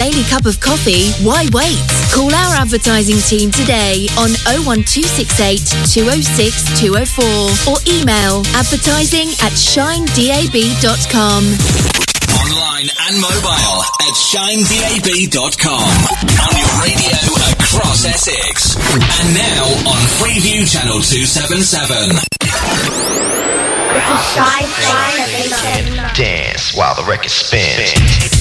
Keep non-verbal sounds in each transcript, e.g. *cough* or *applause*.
daily cup of coffee, why wait? Call our advertising team today on 01268 206 204 or email advertising at shinedab.com. Online and mobile at shinedab.com. On your radio across Essex. And now on Freeview Channel 277. Dance while the record spins.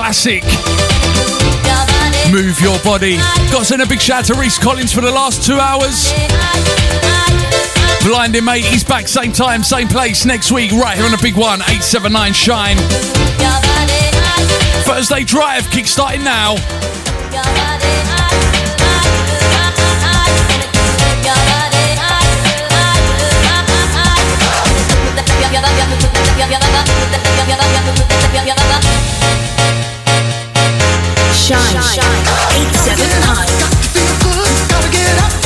Classic. Move your body. Got to send a big shout to Reese Collins for the last two hours. Blinding mate, he's back same time, same place next week, right here on the big one, 879 Shine. Thursday Drive kickstarting now. *laughs* shine, 879.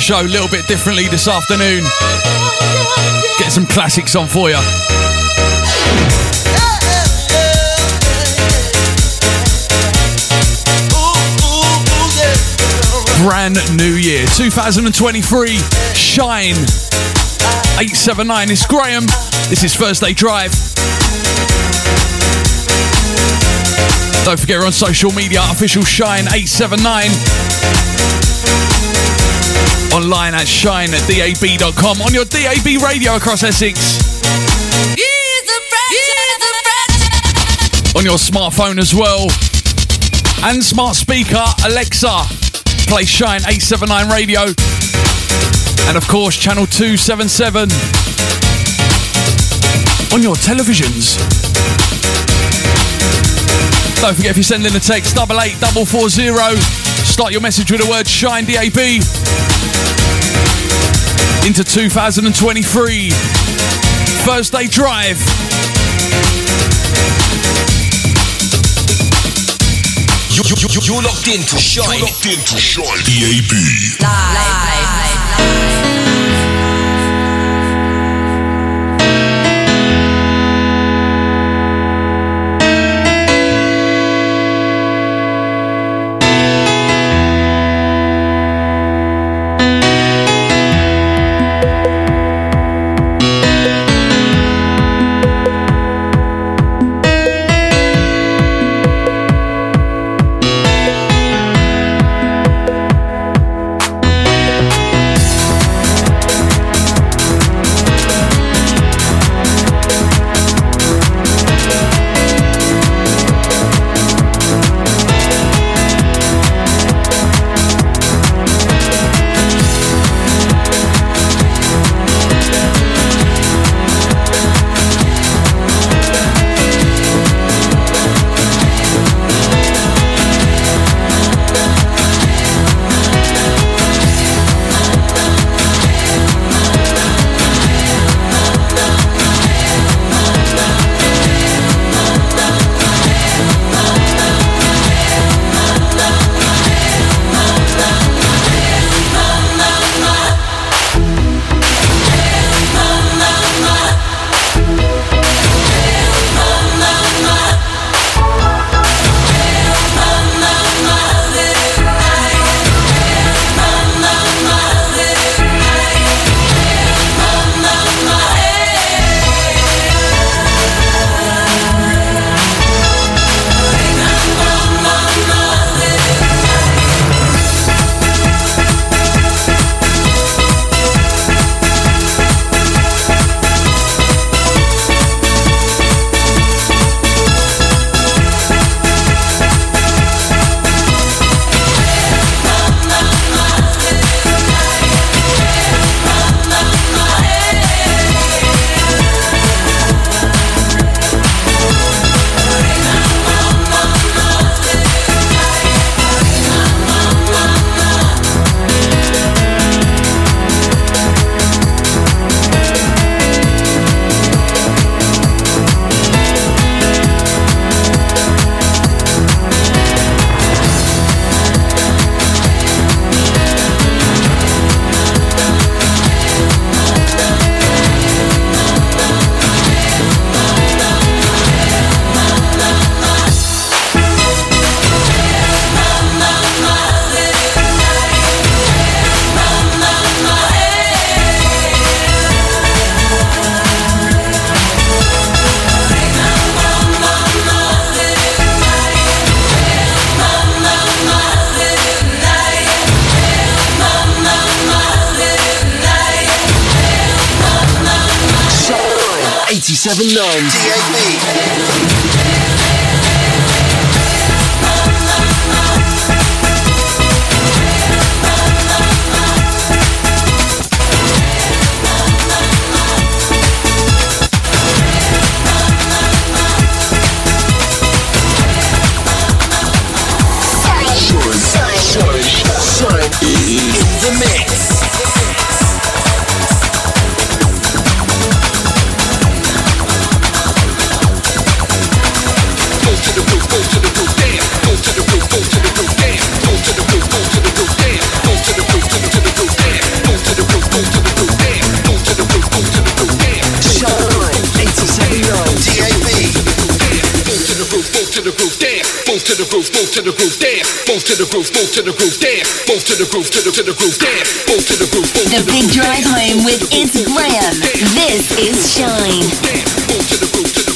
Show a little bit differently this afternoon. Get some classics on for you. Brand new year, 2023. Shine 879. It's Graham. This is Thursday Drive. Don't forget we're on social media, official Shine 879. Online at shine at dab.com. On your DAB radio across Essex. On your smartphone as well. And smart speaker, Alexa. Play Shine 879 radio. And of course, channel 277. On your televisions. Don't forget if you send in a text, double eight double four zero. Start your message with the word Shine DAB. Into 2023. Thursday Drive. You, you, you, you're locked into Shine. You're locked into Shine DAB. Seven groove, dance. Move to the groove, move to the groove, dance. Move to the groove, move to the groove, dance. Move to the groove, to the to the groove, dance. Move to the groove, move to the, the big drive home with It's Graham. This is Shine. Move to the groove, to the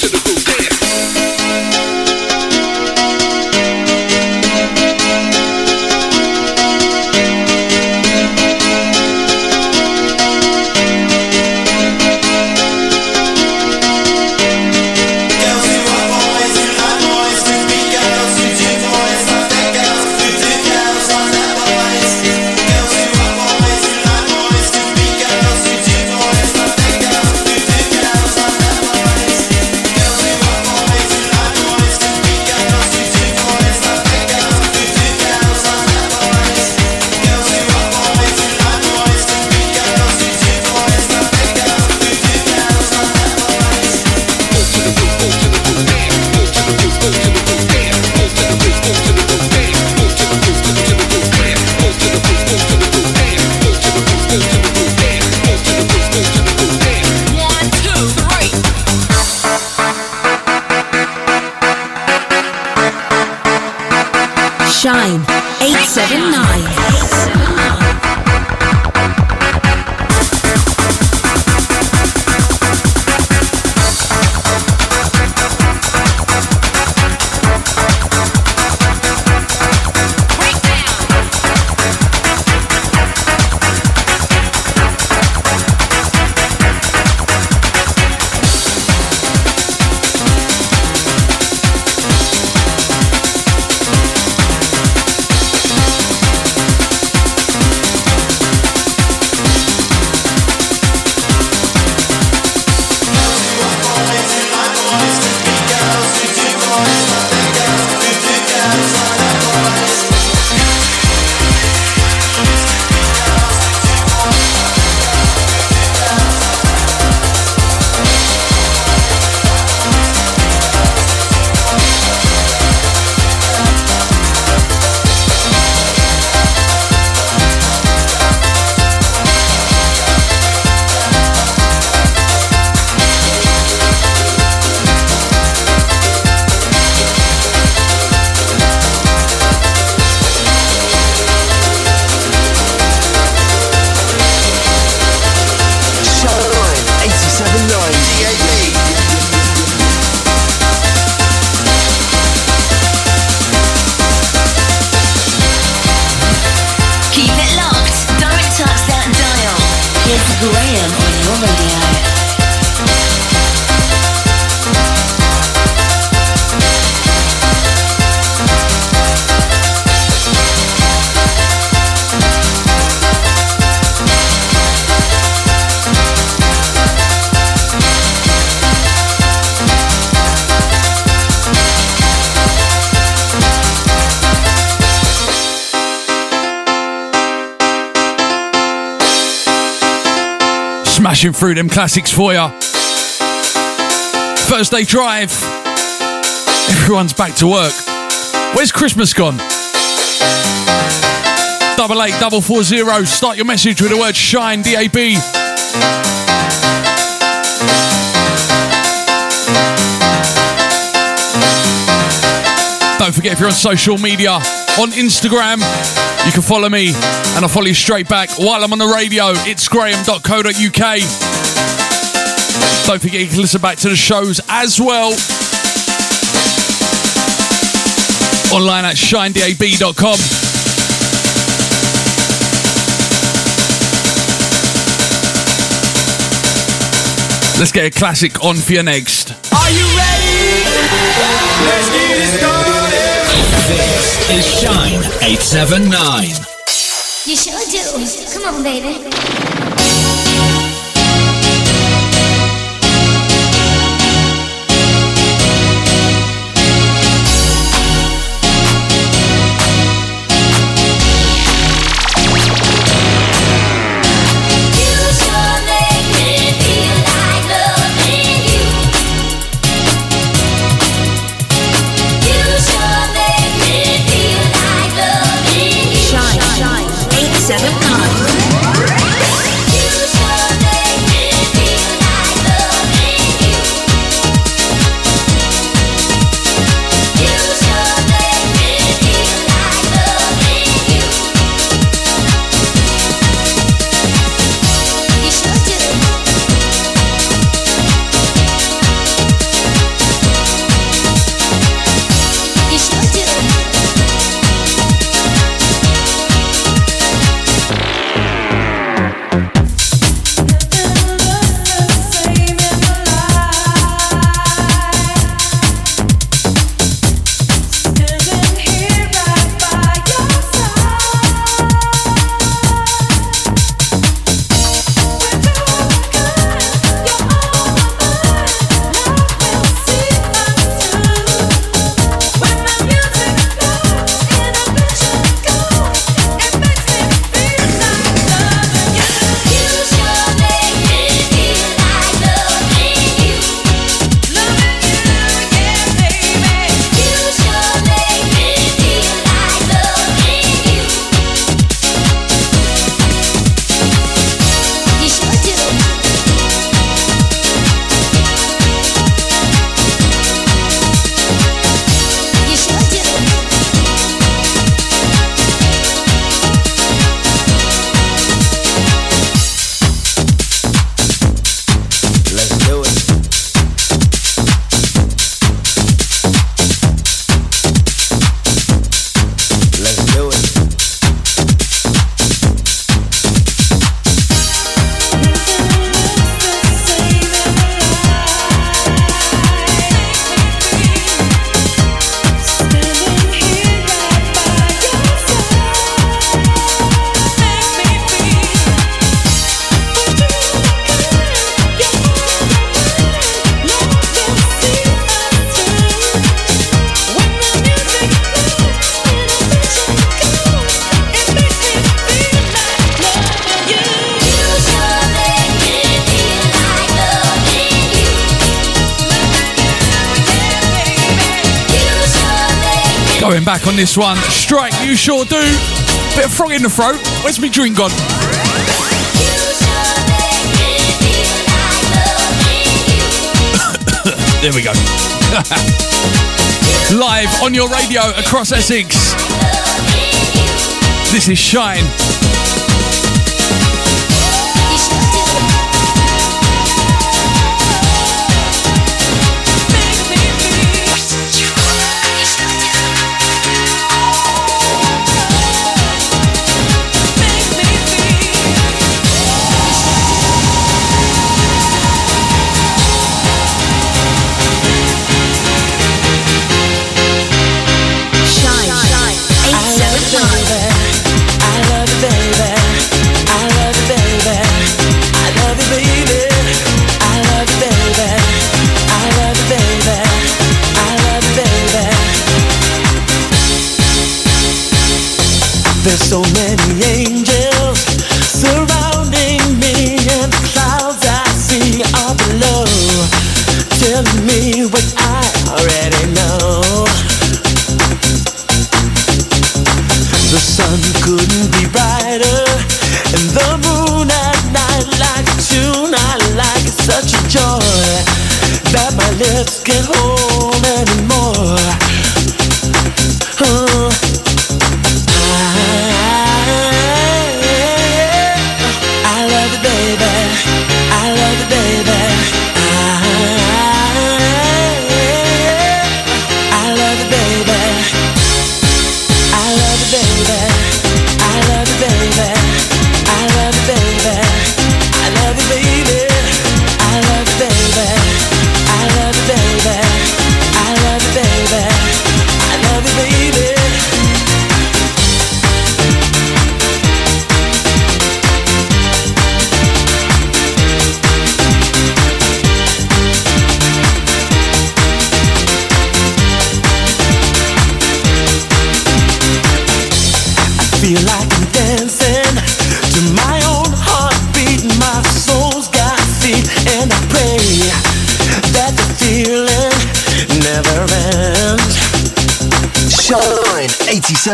through them classics for you. Thursday drive. Everyone's back to work. Where's Christmas gone? Double eight, double four zero. Start your message with the word shine, DAB. Forget if you're on social media, on Instagram, you can follow me and I'll follow you straight back while I'm on the radio. It's graham.co.uk. Don't forget you can listen back to the shows as well. Online at shinedab.com. Let's get a classic on for you next. Are you ready? Let's get it started. This is Shine 879. You sure do. Come on, baby. this one. Strike, you sure do. Bit of frog in the throat. Where's me drink gone? *coughs* there we go. *laughs* Live on your radio across Essex. This is Shine.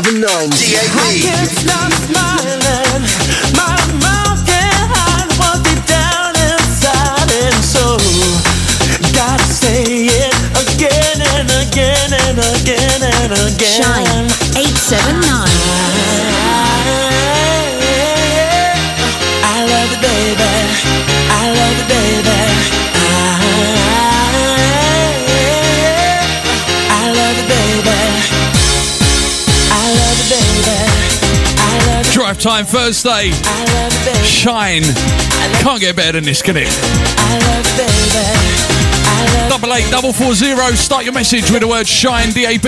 79. Sunshine Thursday. Shine. Can't get better than this, can it? Double eight, double four zero. Start your message with the word shine, DAB.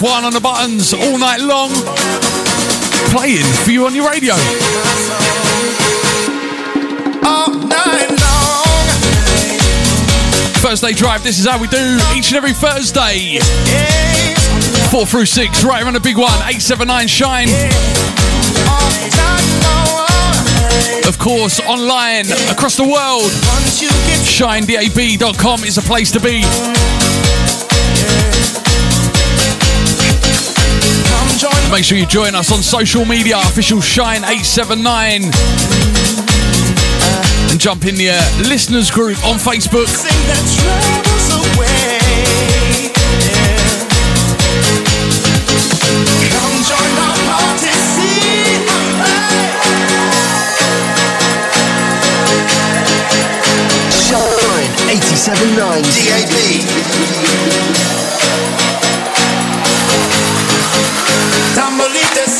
One on the buttons all night long, playing for you on your radio. All night long. Thursday Drive, this is how we do each and every Thursday. Four through six, right around the big one, 879 Shine. Of course, online across the world, shinedab.com is a place to be. Make sure you join us on social media, official Shine879. And jump in the uh, listeners group on Facebook. Shine 879 DAB.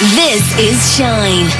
This is Shine.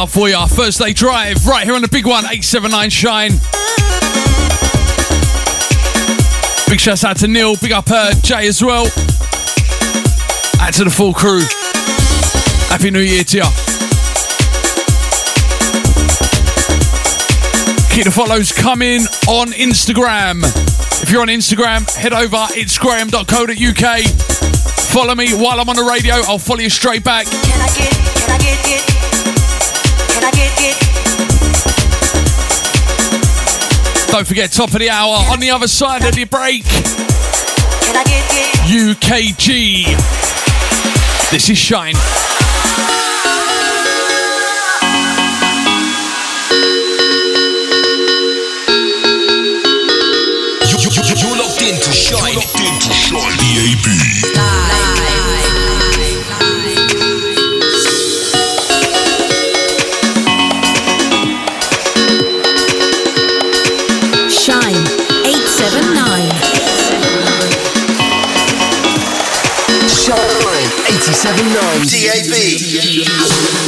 now for you. Thursday Drive, right here on the big one, 879 Shine. Big shouts out to Neil, big up uh, Jay as well. Out to the full crew. Happy New Year to you. Keep the follows coming on Instagram. If you're on Instagram, head over, it's graham.co.uk. Follow me while I'm on the radio, I'll follow you straight back. Don't forget, top of the hour on the other side of the break. UKG. This is Shine. You, you, you, you're locked in to Shine. You locked in Shine. DAB. Jesus.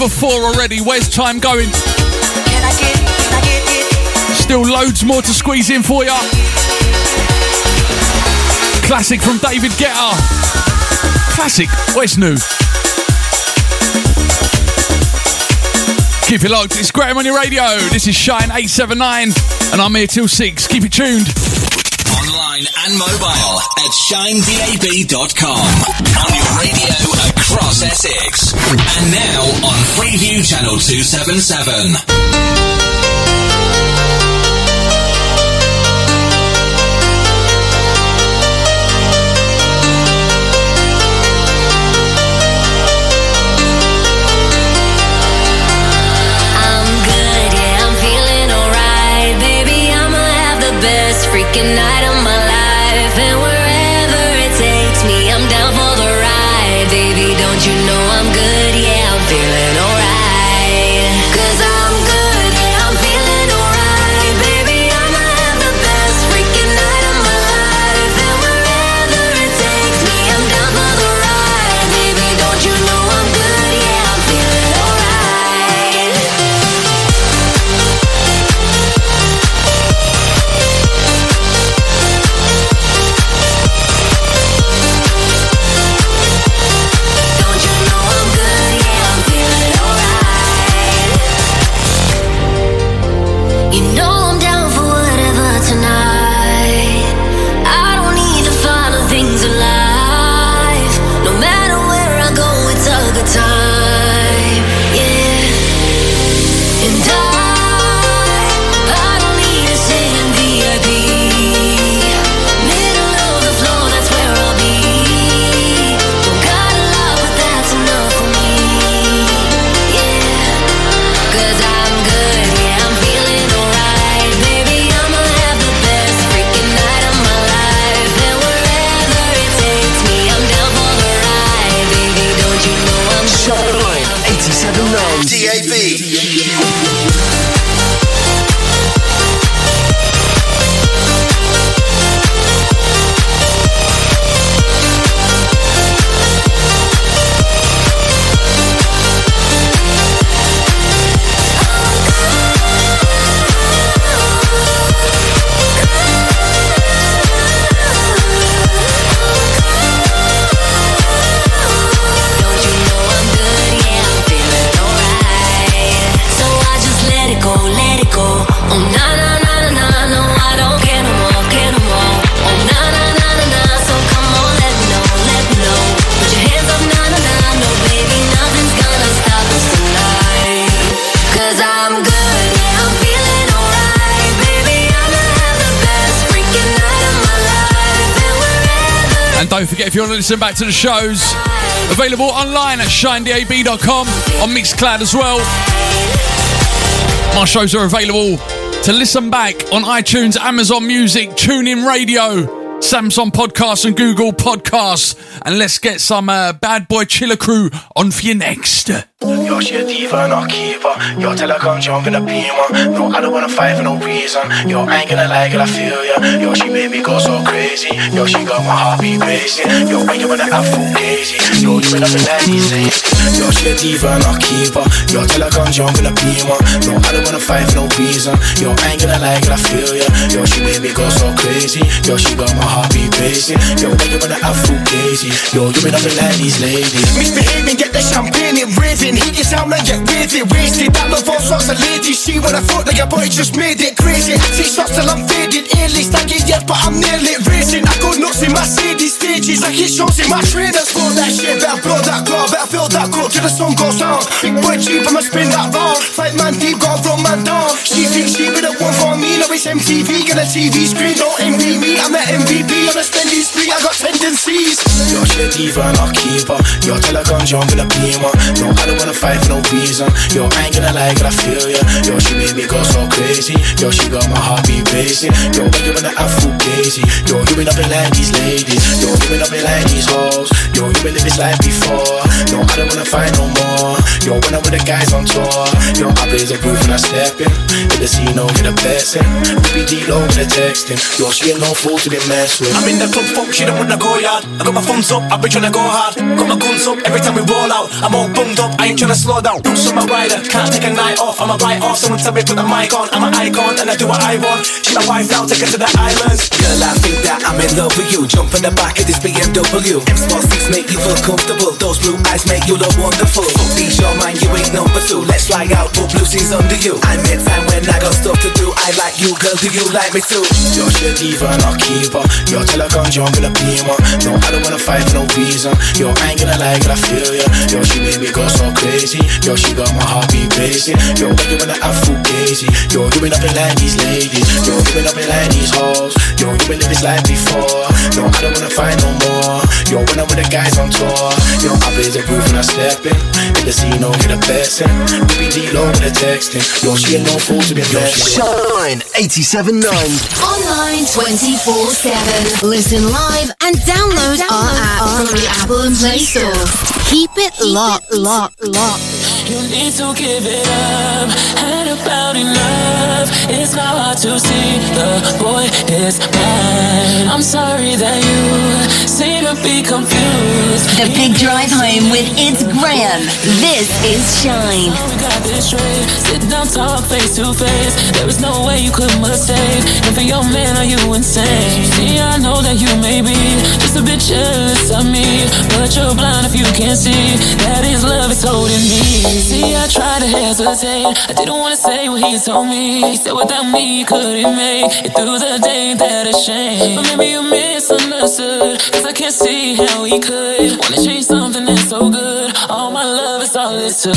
Over four already. Where's time going? Still loads more to squeeze in for ya. Classic from David Guetta. Classic. Where's new? Keep it locked. It's Graham on your radio. This is Shine 879, and I'm here till 6. Keep it tuned. Online and mobile at shinedab.com. On your radio across Essex. And now on Freeview Channel 277. Listen back to the shows, available online at shinedab.com, on Mixcloud as well. My shows are available to listen back on iTunes, Amazon Music, TuneIn Radio, Samsung Podcasts, and Google Podcasts. And let's get some uh, Bad Boy Chiller Crew on for you next. She a diva and a keeper. Yo, tell her come jump in the beamer. No, I don't wanna fight for no reason. Yo, I ain't gonna lie, girl, I feel ya. Yo, she made me go so crazy. Yo, she got my heart beat racing. Yo, when you wanna have full crazy. Yo, you in these days. Yo, she a diva a keeper. Yo, tell her come jump in the beamer. No, I don't wanna fight for no reason. Yo, I ain't gonna lie, I feel ya. Yo, she made me go so crazy. Yo, she got my heart beat racing. Yo, when you wanna have crazy. Yo, you been in that these ladies. Misbehaving, get the champagne and raving. He gets out and get raving, wasted. That love all sorts of ladies. She when I thought like a boy just made it crazy. Six shots till I'm faded. I get yes, but I'm nearly racing. I go nuts in Mercedes stages. I get shows in my trainers for that shit. Better blow that car, better fill that cup till the sun goes down. Big boy cheap, I'ma spin that round. Fight man deep, got from man down. She thinks she be the one for me. No, it's MTV, get a TV screen. Don't envy me. I'm the MVP on a spending spree. I got tendencies. Yo, she a diva a keeper. Yo, tell her come jump in the beamer. No, I don't wanna fight for no reason. Yo, I ain't gonna lie, girl, I feel ya. Yo, she made me go so crazy. Yo, she got my heart beat racing. Yo, when you wanna have full crazy. Yo, you been up in like these ladies. Yo, you been up in like these hoes. Yo, you been live this life before. No, I don't wanna fight no more. Yo, when I'm with the guys on tour. Yo, I blaze a groove and I step in. Hit the scene, no, get a blessing. We be deal over the texting. Yo, she ain't no fool to be messed with. I'm in the club, fuck, she don't wanna go yard. I got my thumbs up, I've been tryna go hard. Got my guns up, every time we roll out. I'm all bummed up, I ain't tryna slow down. Boots on my rider, can't take a night off. I'm a write off, someone tell me put the mic on. I'm an icon, and I do what I want. She my wife now, take her to the islands. Girl, I think that I'm in love with you. Jump in the back of this BMW. M small seats make you feel comfortable. Those blue eyes make you look wonderful. Fuck these, your mind, you ain't number two. Let's fly out, put blue scenes under you. I make time when I got stuff to do. I like you, girl. Do you like me too? Yo, she a diva a keeper. Yo, tell her come jump in a beamer. No, I don't wanna fight for no reason. Yo, I ain't gonna lie, girl, I feel ya. Yo, she made me go so crazy. Yo, she got my heart beat racing. Yo, when you wanna food crazy. Yo, you been up in like these ladies. Yo, you been up in like these hoes. Yo, you been live this life before. No, I don't wanna fight no more. Yo, when I'm with the guys on tour. Yo, I blaze the roof and I step in. In the scene, no, get a blessing. We be deal over the texting. Yo, she ain't no fool to be blessed. Shine 87.9. Online 24 7. Listen live and download our app from the Apple and Play Store. Keep it locked, locked, locked. You need to give it up. Had about enough. It's not hard to see the boy is mine. I'm sorry that you seem to be confused. The big drive home with It's Graham. This is Shine. We got this straight. Sit down, talk face to face. There is no way you could mistake. And for your man, are you insane? See, I know that you may be just a bit jealous of me, but you're blind if you can't see that his love is holding me. See, I tried to hesitate. I didn't wanna say what he told me. He said without me, you couldn't make it through the day. That a shame. But maybe you misunderstood. Cause I can't see how he could. Wanna change something that's so good. All my love is all it took.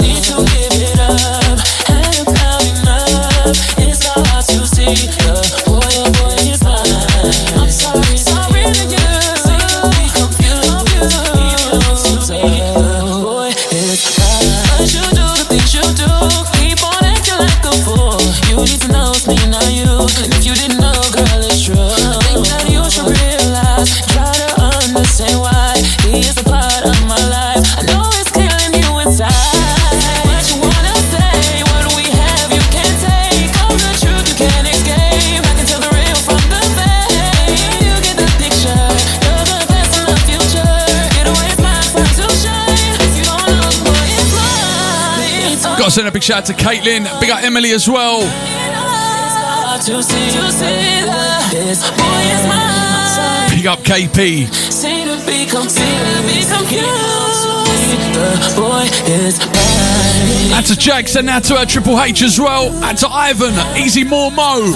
Need to give it up. Had about enough. It's hard to see. Send a big shout out to Caitlin. Big up Emily as well. Big up KP. Seem to Jackson, out to her Triple H as well. Out to Ivan, Easy More Mo.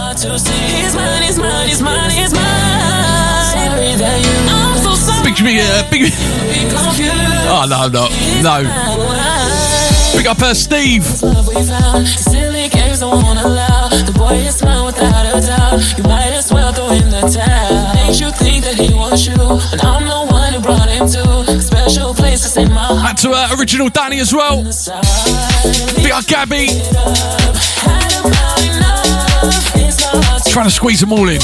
Big, uh, big. Confused. *laughs* Oh no, no, no. Big up her Steve. Love we found. Silly games I won't allow. The boy is mine without a doubt. You might as well throw in the towel. Makes you think that he wants you, and I'm the one who brought him to special places in my heart. Out to her original Danny as well. Big up Gabby. Trying to squeeze them all in.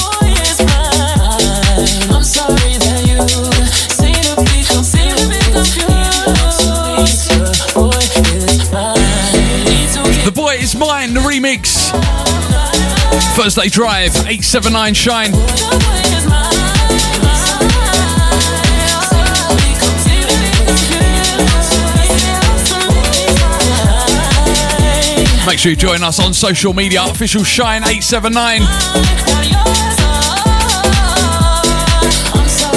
I'm sorry that you seem to be seem to be confused. Mine. The remix. Thursday Drive, 879 Shine. Make sure you join us on social media, official Shine 879.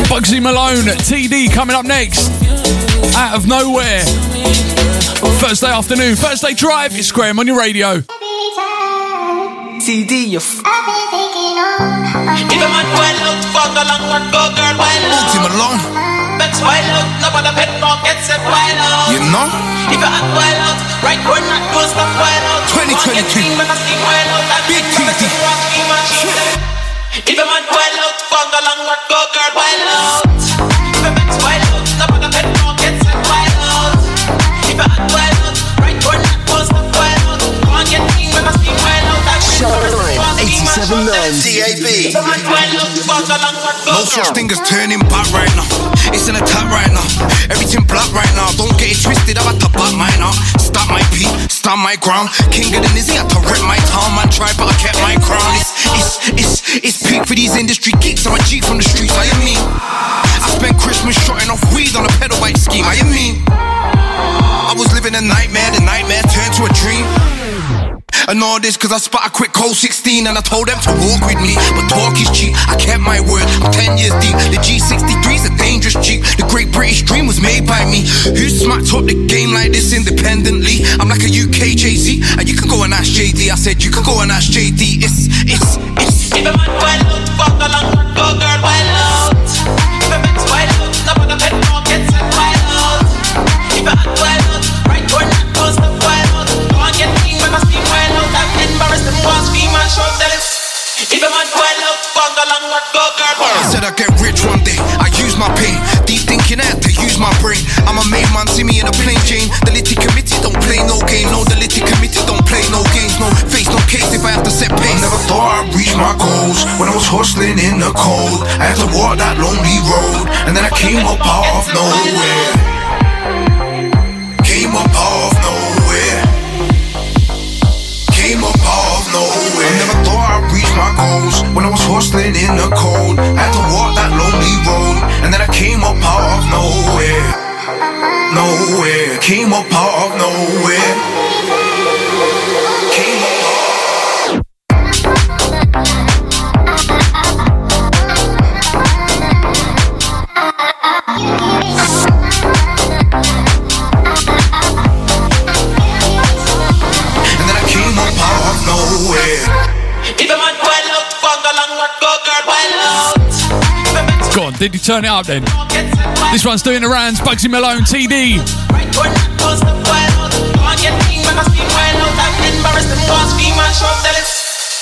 Bugsy Malone, TD coming up next. Out of nowhere. Thursday afternoon, Thursday Drive, it's Graham on your radio. TD, you f- If a man wild out, fuck a long girl wild out. Ultima That's wild out, no bother pet dog gets set wild out. You know? If you act wild out, right corner, don't stop wild out. 2022. When I sing wild out, that Big means when I TD. sing rock, he. If a man wild out, fuck a long go girl wild out. If a man's wild work, No such thing as turning back right now. It's an attack right now. Everything black right now. Don't get it twisted. I've had to back mine up. Stop my beat, stand my ground. King of the Nizzy had to rip my town. Man tried, but I kept my crown. It's it's it's it's peak for these industry geeks. I'm a G from the streets. I am me. I spent Christmas shotting off weed on a pedal bike scheme. I am me. I was living a nightmare. The nightmare turned to a dream. And all this cause I spot a quick cold 16 and I told them to walk with me. But talk is cheap, I kept my word, I'm 10 years deep. The G63's a dangerous Jeep. The great British dream was made by me. Who smacked up the game like this independently? I'm like a UK Jay Z, and you can go and ask JD. I said you can go and ask JD. It's, it's, it's. If a man wild out, fuck along, If a man wild out, fuck along, go girl I said I'd get rich one day. I use my pain. Deep thinking I had to use my brain. I'm a main man, see me in a plain Jane. The litty committee don't play no game. No, the litty committee don't play no games. No face, no case if I have to set pace. I never thought I'd reach my goals when I was hustling in the cold. I had to walk that lonely road, and then I came up out of nowhere. When I was hustling in the cold. I had to walk that lonely road, and then I came up out of nowhere. Nowhere. Came up out of nowhere. Did you turn it up then? This one's doing the rounds. Bugsy Malone, TD.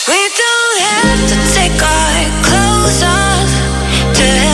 We don't have to take our clothes off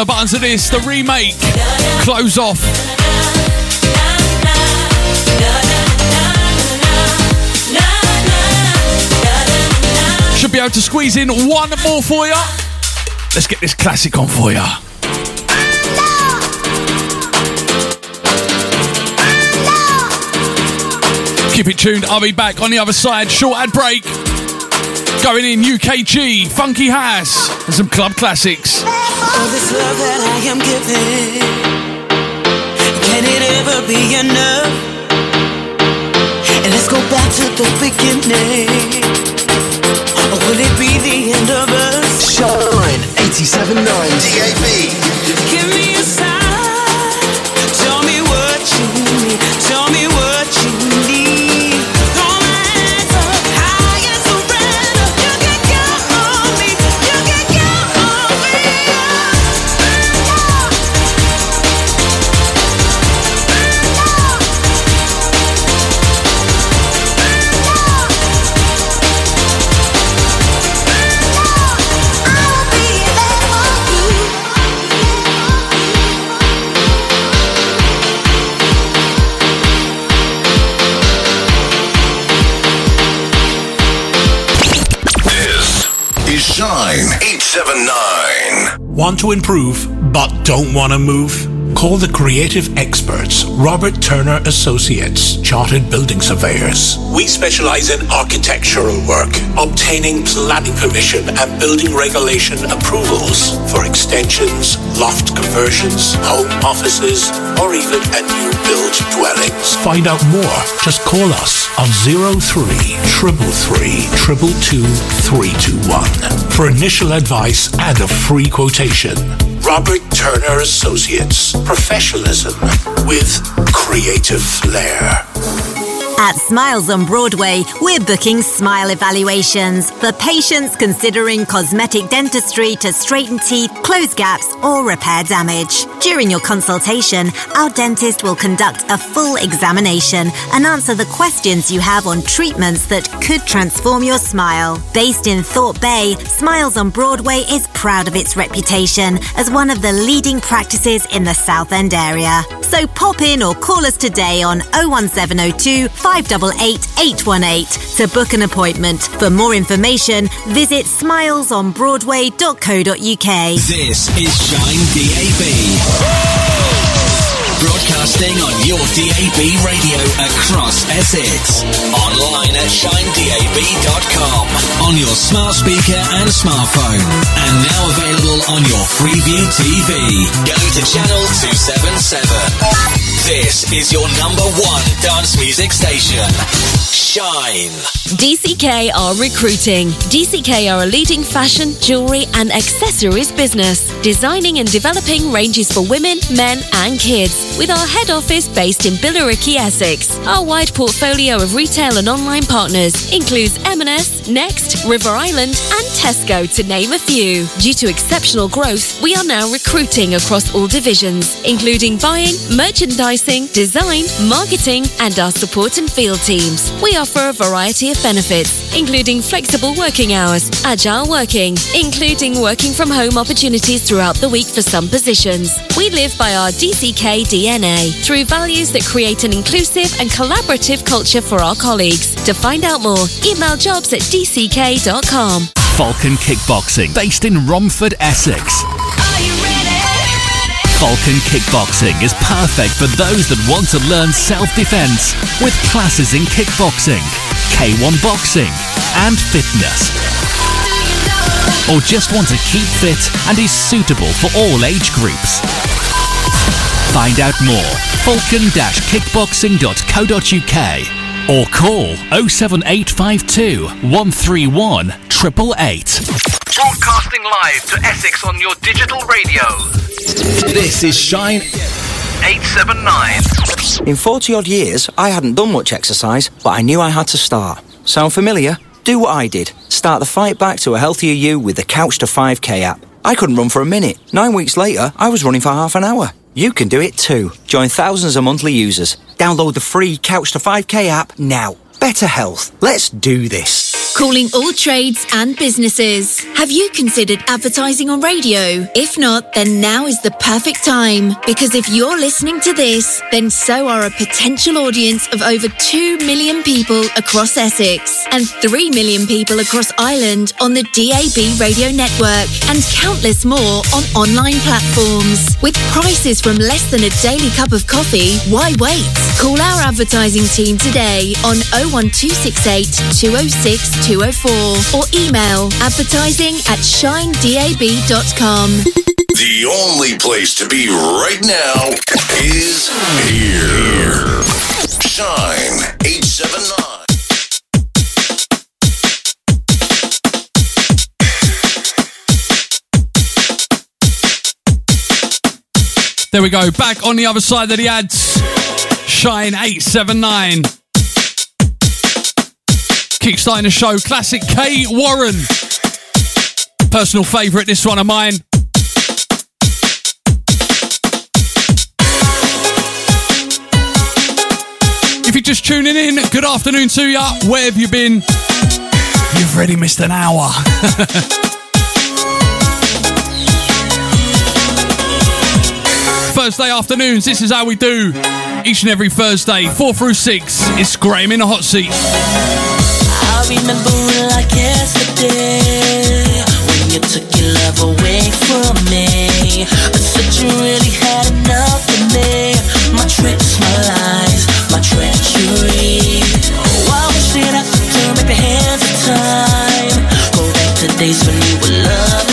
the buttons of this, the remake. Close off. Should be able to squeeze in one more for you. Let's get this classic on for you. Keep it tuned. I'll be back on the other side. Short ad break. Going in UKG, Funky House, and some club classics. All this love that I am giving, can it ever be enough? And let's go back to the beginning. Or will it be the end of us? Shine 87.9 DAB. 879. Want to improve but don't want to move? Call the creative experts, Robert Turner Associates, Chartered Building Surveyors. We specialize in architectural work, obtaining planning permission and building regulation approvals for extensions, loft conversions, home offices, or even a new build dwellings. Find out more. Just call us on 03 333 222 321 for initial advice and a free quotation. Robert Turner Associates. Professionalism with creative flair. At Smiles on Broadway, we're booking smile evaluations for patients considering cosmetic dentistry to straighten teeth, close gaps, or repair damage. During your consultation, our dentist will conduct a full examination and answer the questions you have on treatments that could transform your smile. Based in Thorpe Bay, Smiles on Broadway is proud of its reputation as one of the leading practices in the Southend area. So pop in or call us today on 01702 588 818 to book an appointment. For more information, visit smilesonbroadway.co.uk. This is Shine DAB. Broadcasting on your DAB radio across Essex. Online at shinedab.com. On your smart speaker and smartphone. And now available on your Freeview TV. Go to channel 277. This is your number one dance music station. Shine. DCK are recruiting. DCK are a leading fashion, jewellery, and accessories business, designing and developing ranges for women, men, and kids. With our head office based in Billericay, Essex, our wide portfolio of retail and online partners includes M&S, Next, River Island, and Tesco, to name a few. Due to exceptional growth, we are now recruiting across all divisions, including buying, design, marketing, and our support and field teams. We offer a variety of benefits, including flexible working hours, agile working, including working from home opportunities throughout the week for some positions. We live by our DCK DNA through values that create an inclusive and collaborative culture for our colleagues. To find out more, email jobs at dck.com. Falcon Kickboxing, based in Romford, Essex. Falcon Kickboxing is perfect for those that want to learn self-defense with classes in kickboxing, K1 boxing, and fitness. Or just want to keep fit and is suitable for all age groups. Find out more falcon-kickboxing.co.uk or call 07852 131 888. Broadcasting live to Essex on your digital radio. This is Shine 879. In 40 odd years, I hadn't done much exercise, but I knew I had to start. Sound familiar? Do what I did. Start the fight back to a healthier you with the Couch to 5K app. I couldn't run for a minute. Nine weeks later, I was running for half an hour. You can do it too. Join thousands of monthly users. Download the free Couch to 5K app now. Better health. Let's do this. Calling all trades and businesses. Have you considered advertising on radio? If not, then now is the perfect time. Because if you're listening to this, then so are a potential audience of over 2 million people across Essex and 3 million people across Ireland on the DAB radio network and countless more on online platforms. With prices from less than a daily cup of coffee, why wait? Call our advertising team today on 01268 206 204 or email advertising at shinedab.com. The only place to be right now is here. Shine 879. There we go. Back on the other side of the ads. Shine 879. Kickstarting the show. Classic K. Warren. Personal favourite, this one of mine. If you're just tuning in, good afternoon to you. Where have you been? You've already missed an hour. *laughs* Thursday afternoons, this is how we do. Each and every Thursday, 4 through 6, it's Graham in the hot seat. Like yesterday when you took your love away from me. I said you really had enough of me. My tricks, my lies, my treachery. Oh, hands. Go back to days when you were loving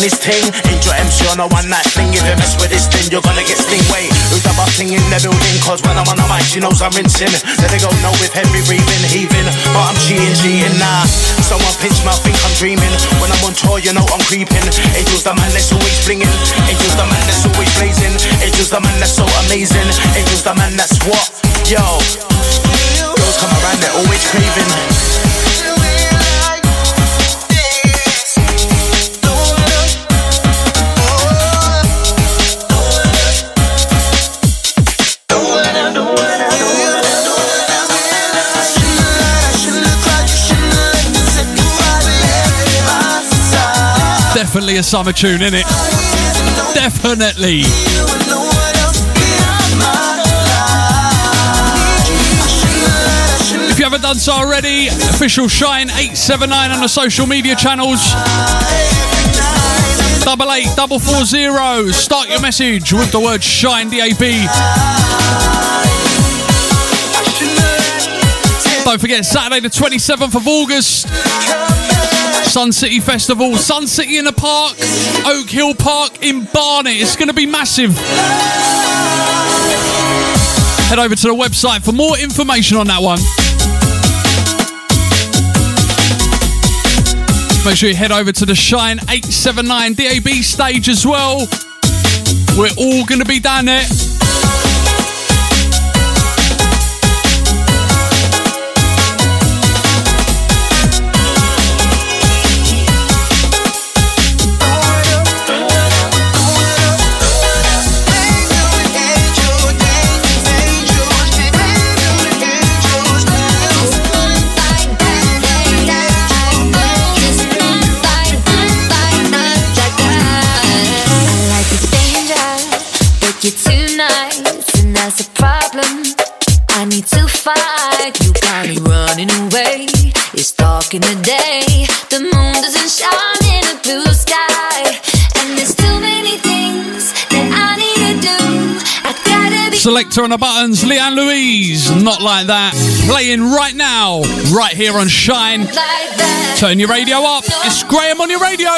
doing his thing. Angel MC on a one night thing. If you mess with this thing, you're gonna get sting. Wait, who's the busting in the building? Cause when I'm on the mic, she knows I'm rinsing. There they go, no, with heavy breathing, heaving. But I'm cheating, cheating, nah. Someone pinch my think I'm dreaming. When I'm on tour, you know I'm creeping. Angel's the man that's always flinging. Angel's the man that's always blazing. Angel's the man that's so amazing. Angel's the man that's what? Yo. Girls come around, they're always craving. Definitely a summer tune, isn't it? Definitely. If you haven't done so already, official Shine 879 on the social media channels. Double eight, double four zero. Start your message with the word Shine DAB. Don't forget, Saturday the 27th of August, Sun City Festival, Sun City in the Park, Oak Hill Park in Barnet. It's going to be massive. Head over to the website for more information on that one. Make sure you head over to the Shine 879 DAB stage as well. We're all going to be down there. Back in the day, the moon doesn't shine in a blue sky. And there's too many things that I need to do. Selector on the buttons, Leanne Louise, not like that. Playing right now, right here on Shine. Like Turn your radio up. It's Graham on your radio.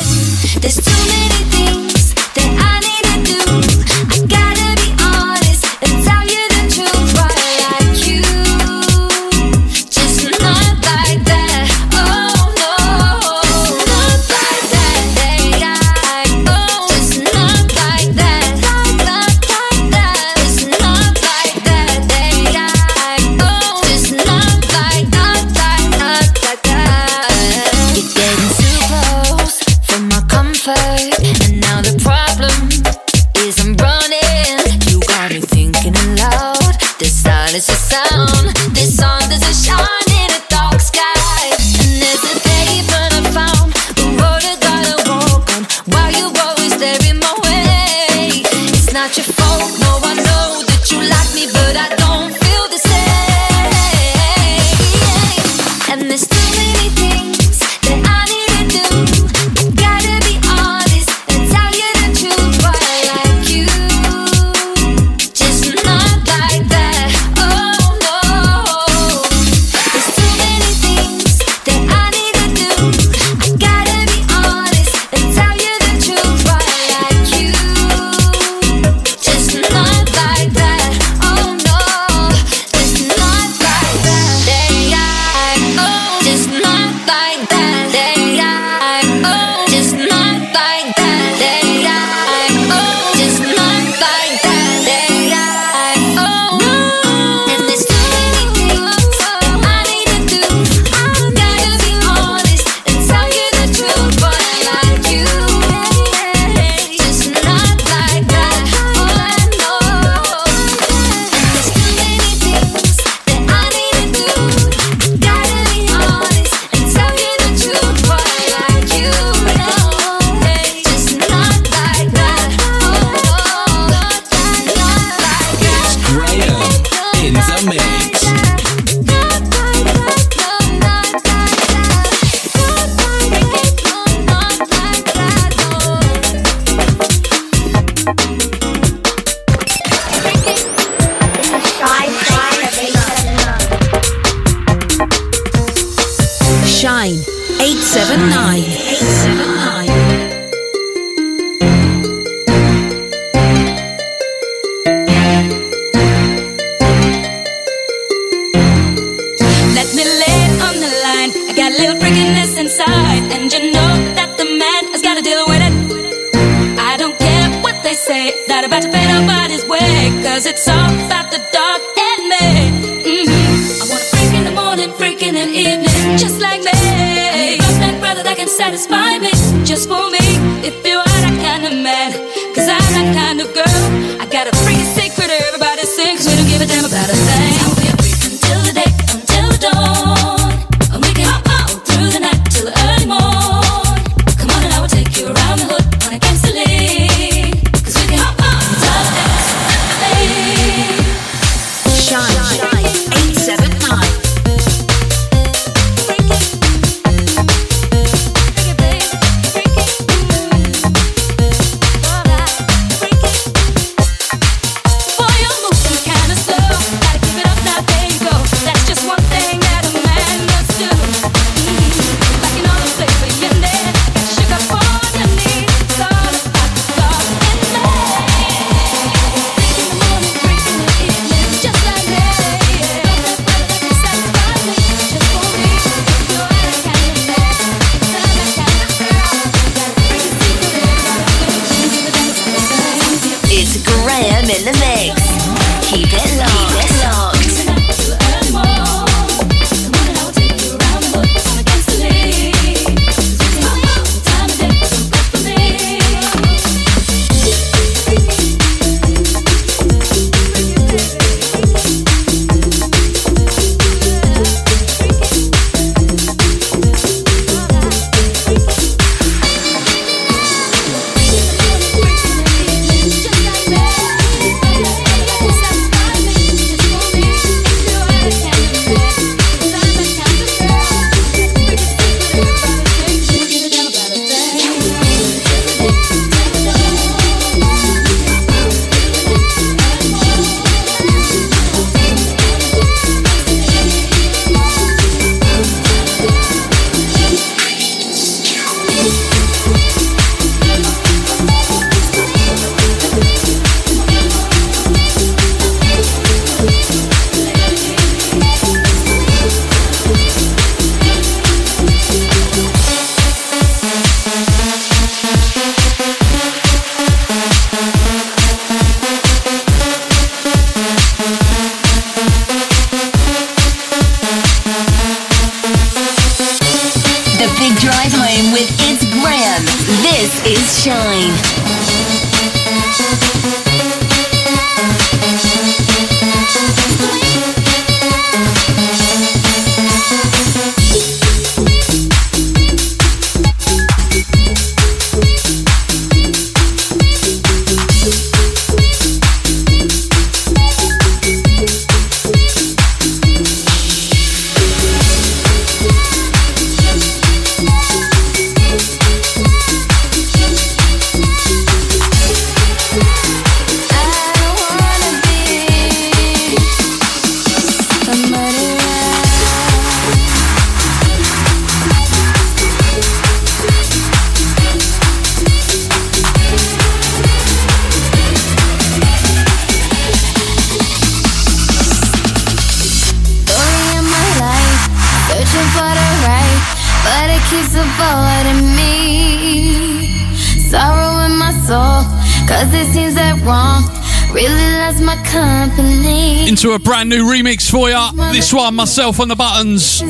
One, myself on the buttons.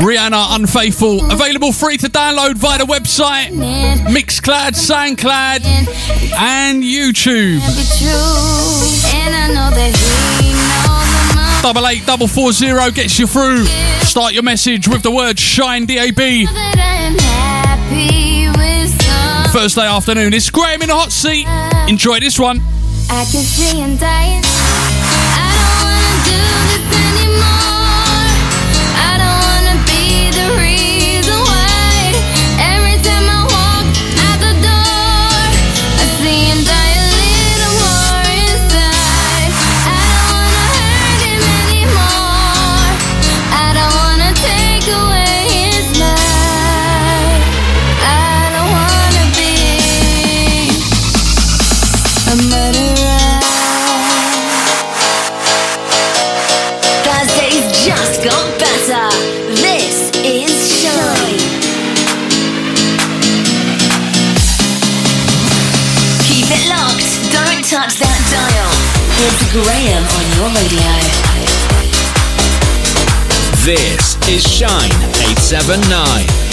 Rihanna Unfaithful. Available free to download via the website, Mixcloud, SoundCloud, and YouTube. Double eight double four zero gets you through. Start your message with the word shine DAB. Thursday afternoon. It's Graham in the hot seat. Enjoy this one. I can see anymore. Graham on your radio. This is Shine 879.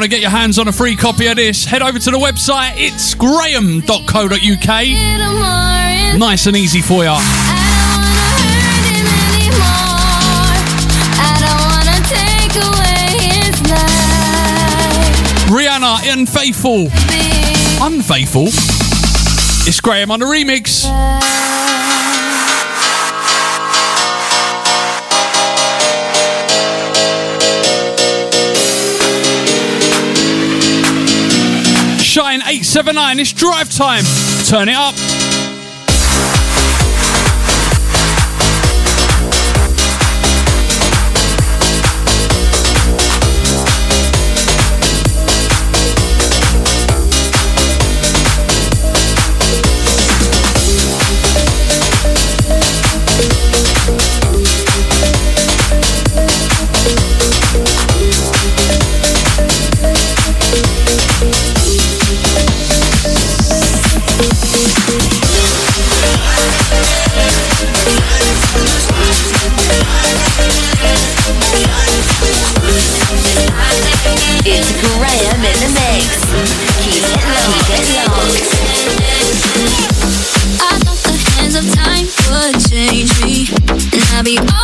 want to get your hands on a free copy of this, head over to the website. It's graham.co.uk. Nice and easy for you. Rihanna, unfaithful. Unfaithful? It's Graham on the remix. Shine 879. It's drive time. Turn it up. And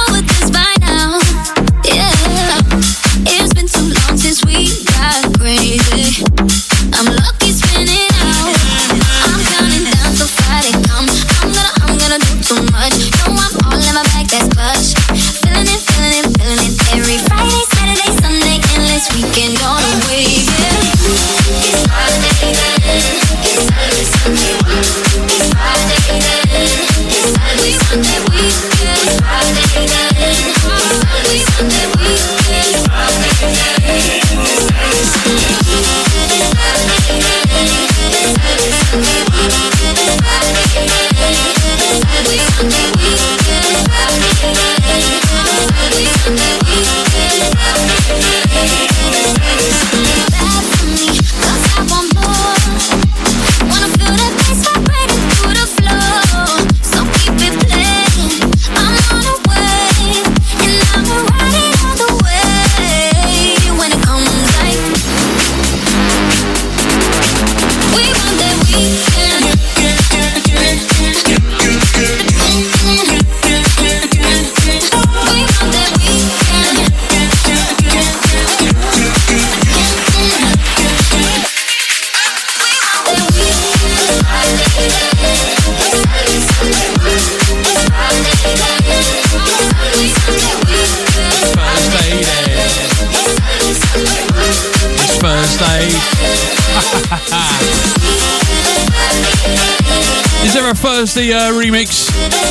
Uh, remix?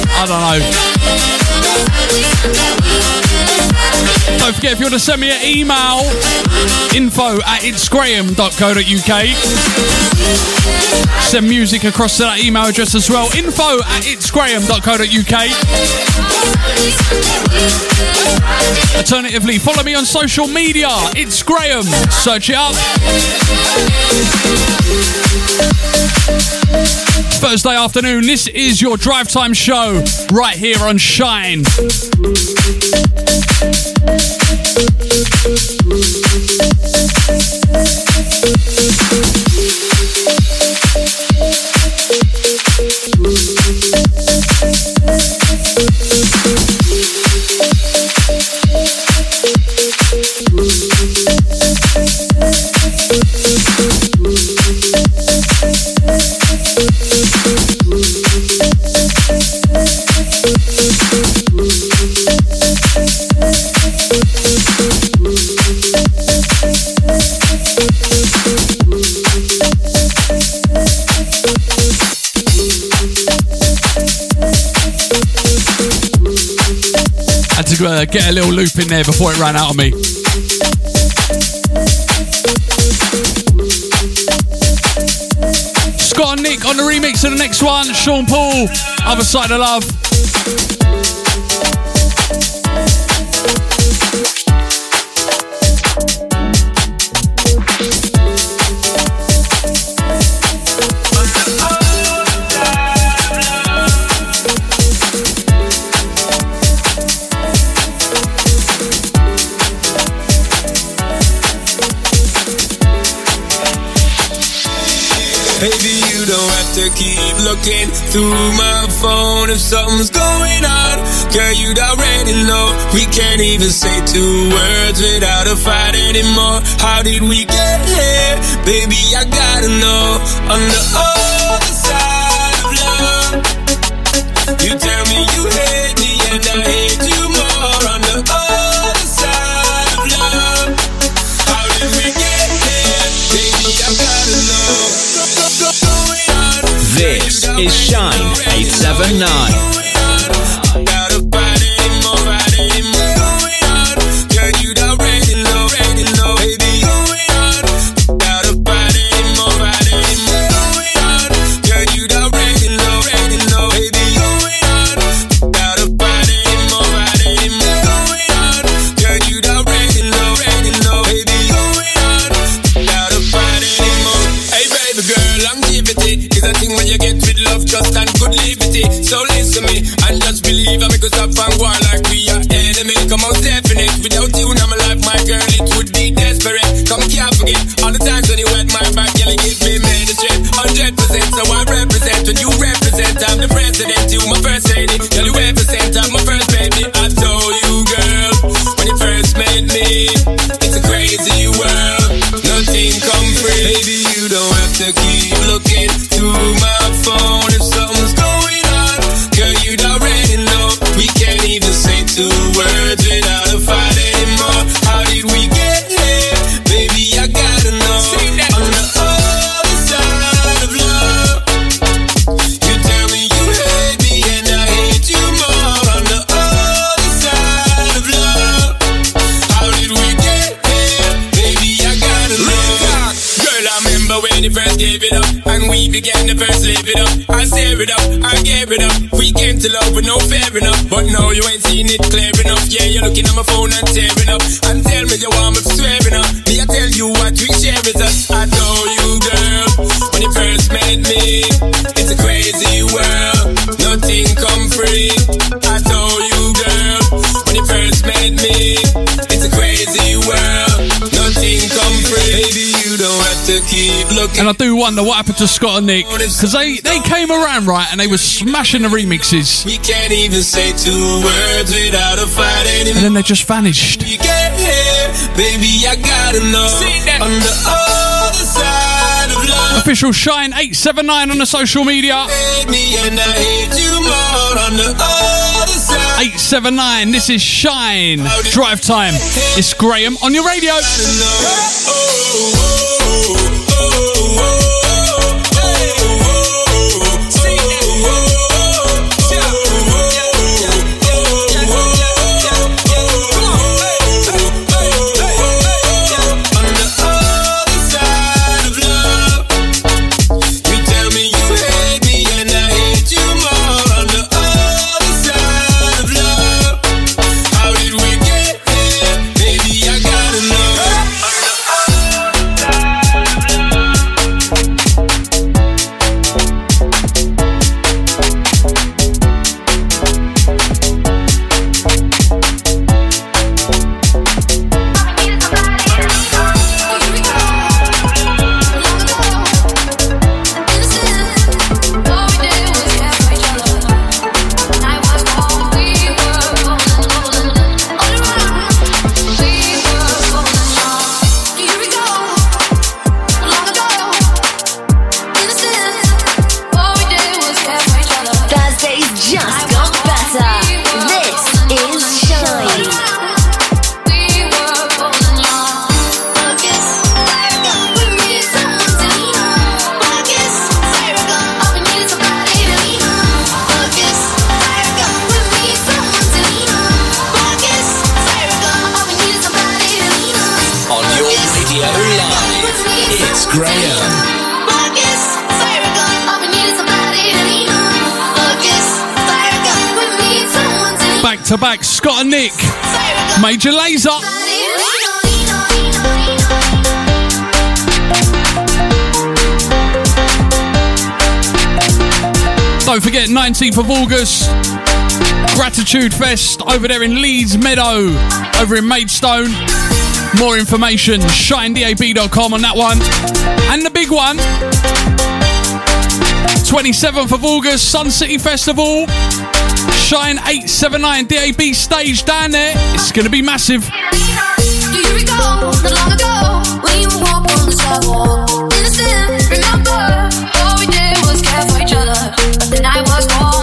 I don't know. Don't forget if you want to send me an email, info at itsgraham.co.uk. Send music across to that email address as well, info at itsgraham.co.uk. Alternatively, follow me on social media. It's Graham. Search it up. Thursday afternoon, this is your drive time show right here on Shine. Uh, get a little loop in there before it ran out of me. Scott and Nick on the remix of the next one. Sean Paul, Other Side of Love. To keep looking through my phone if something's going on. Girl, you'd already know. We can't even say two words without a fight anymore. How did we get here? Baby, I gotta know. On the other side of love, you tell me you hate is Shine 879. Looking at my phone and tearing up. And I do wonder what happened to Scott and Nick because they, they came around right and they were smashing the remixes We can't even say two words without a fight and anymore. then they just vanished. You get here, baby, I gotta know. On the other side of love, Official Shine 879 on the social media. me and I hate you more. On the other side, 879, this is Shine. Drive time. It's Graham on your radio. You Scott and Nick. Major Lazer. Don't forget, 19th of August, Gratitude Fest over there in Leeds Meadow, over in Maidstone. More information, shinedab.com on that one. And the big one, 27th of August, Sun City Festival. Shine 879 DAB stage down there. It's going to be massive. Innocent, remember all we did was care for each other. But was warm,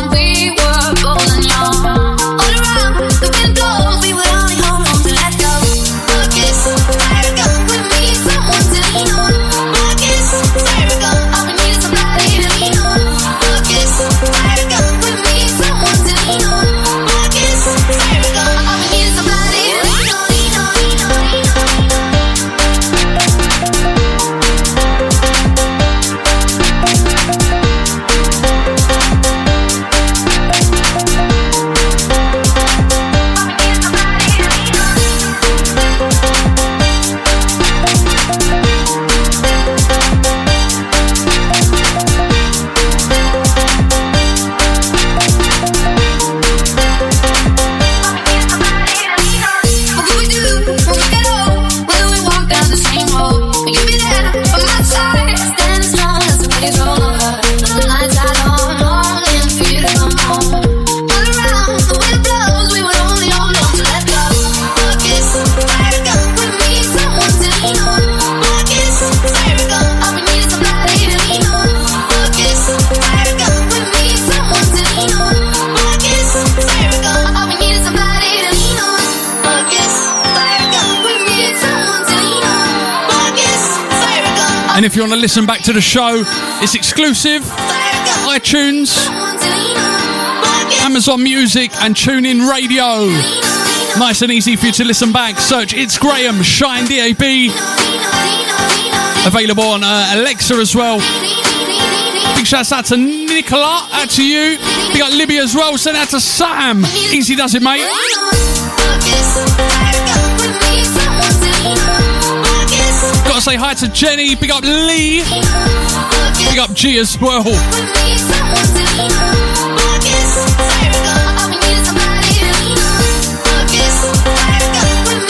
if you want to listen back to the show, it's exclusive iTunes, Amazon Music, and TuneIn Radio. Nice and easy for you to listen back. Search It's Graham Shine DAB. Available on uh, Alexa as well. Big shout out to Nicola, out to you. We got Libby as well. Send out to Sam. Easy does it, mate. to say hi to Jenny, big up Lee, big up G as well.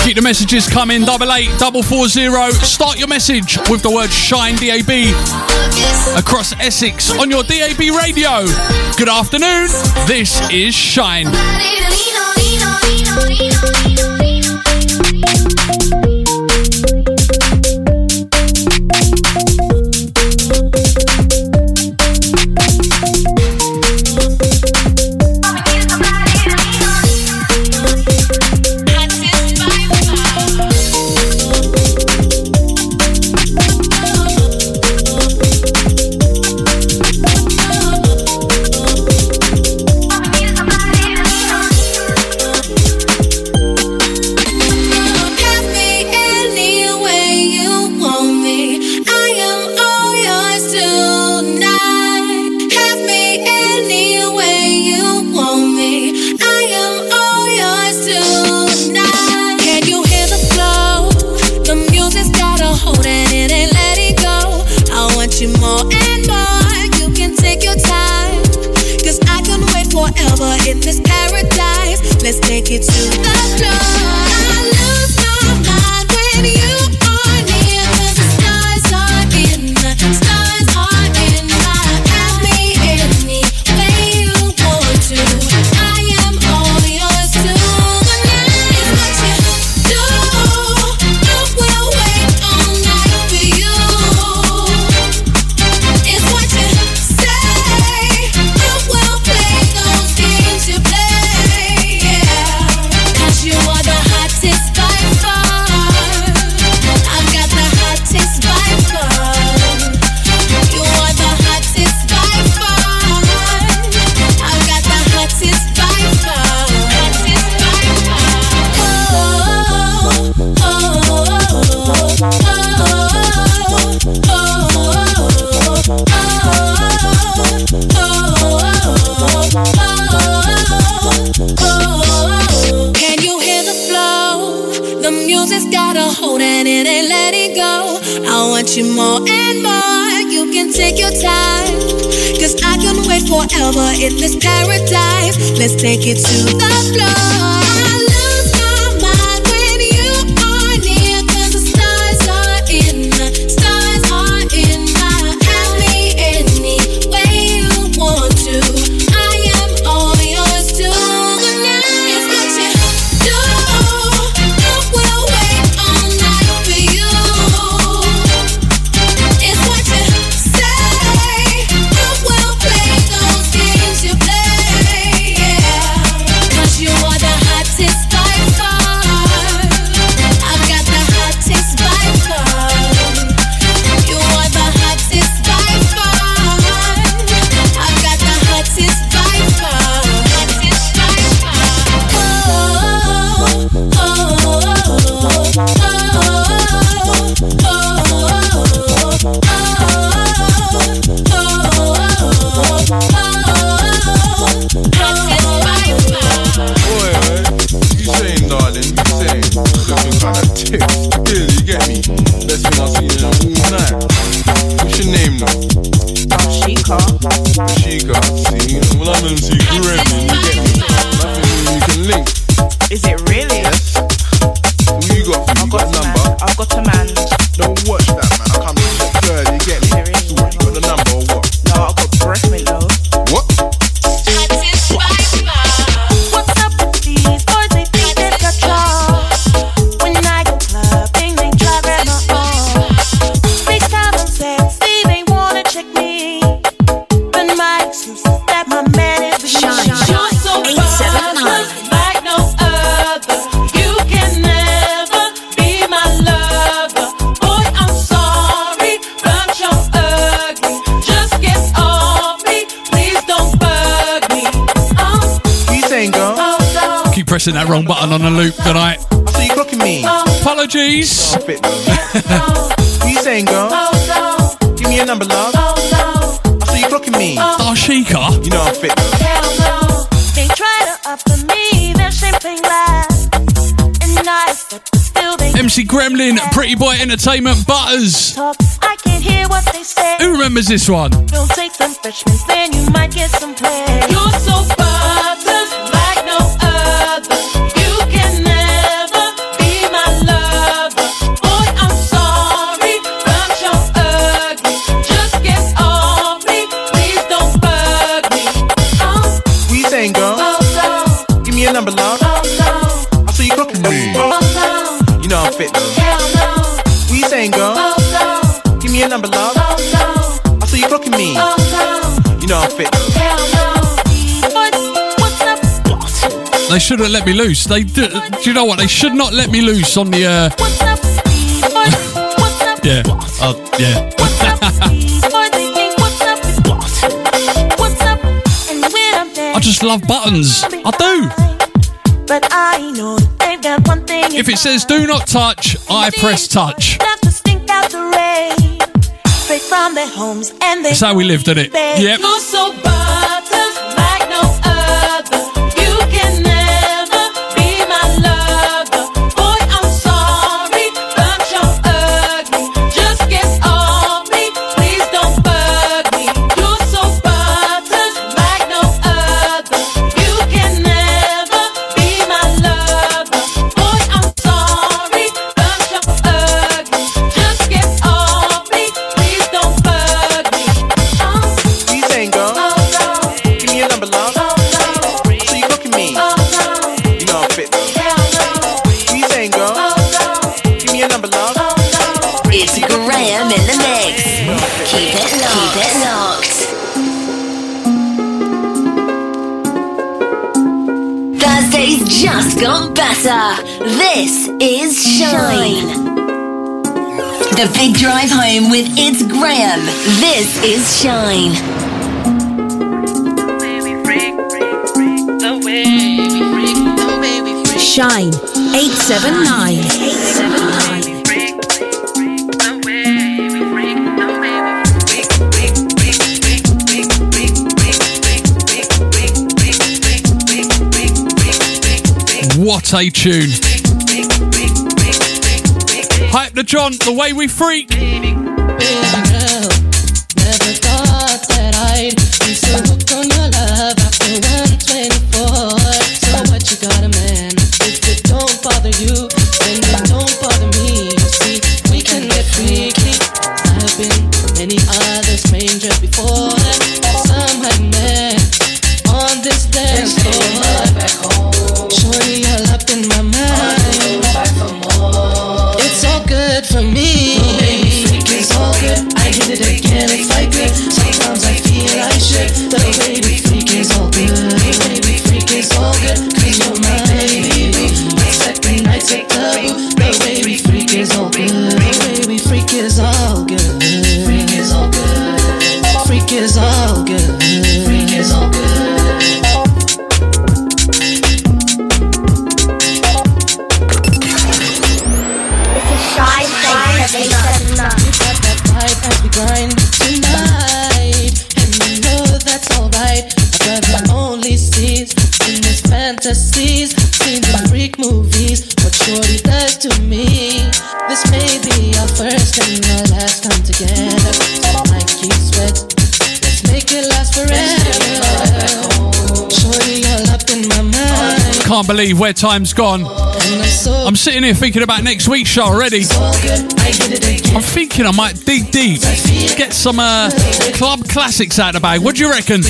Keep the messages coming, double eight, double four zero. Start your message with the word Shine DAB across Essex on your DAB radio. Good afternoon, this is Shine. boy Entertainment Butters. Who remembers this one? They should have let me loose. They do, do you know what? They should not let me loose on the. Uh... yeah. Uh, yeah. *laughs* I just love buttons. I do. But I know they've got one thing. If it says do not touch, I press touch. That's how we lived, didn't it? Yep. Graham in the mix. Keep it locked. Keep it locked. Thursday's just got better. This is Shine. The big drive home with It's Graham. This is Shine. Shine 879. 879. save tune. Hype the John, the way we freak. can't believe where time's gone. I'm sitting here thinking about next week's show already. I'm thinking I might dig deep, get some uh, club classics out of the bag. What do you reckon?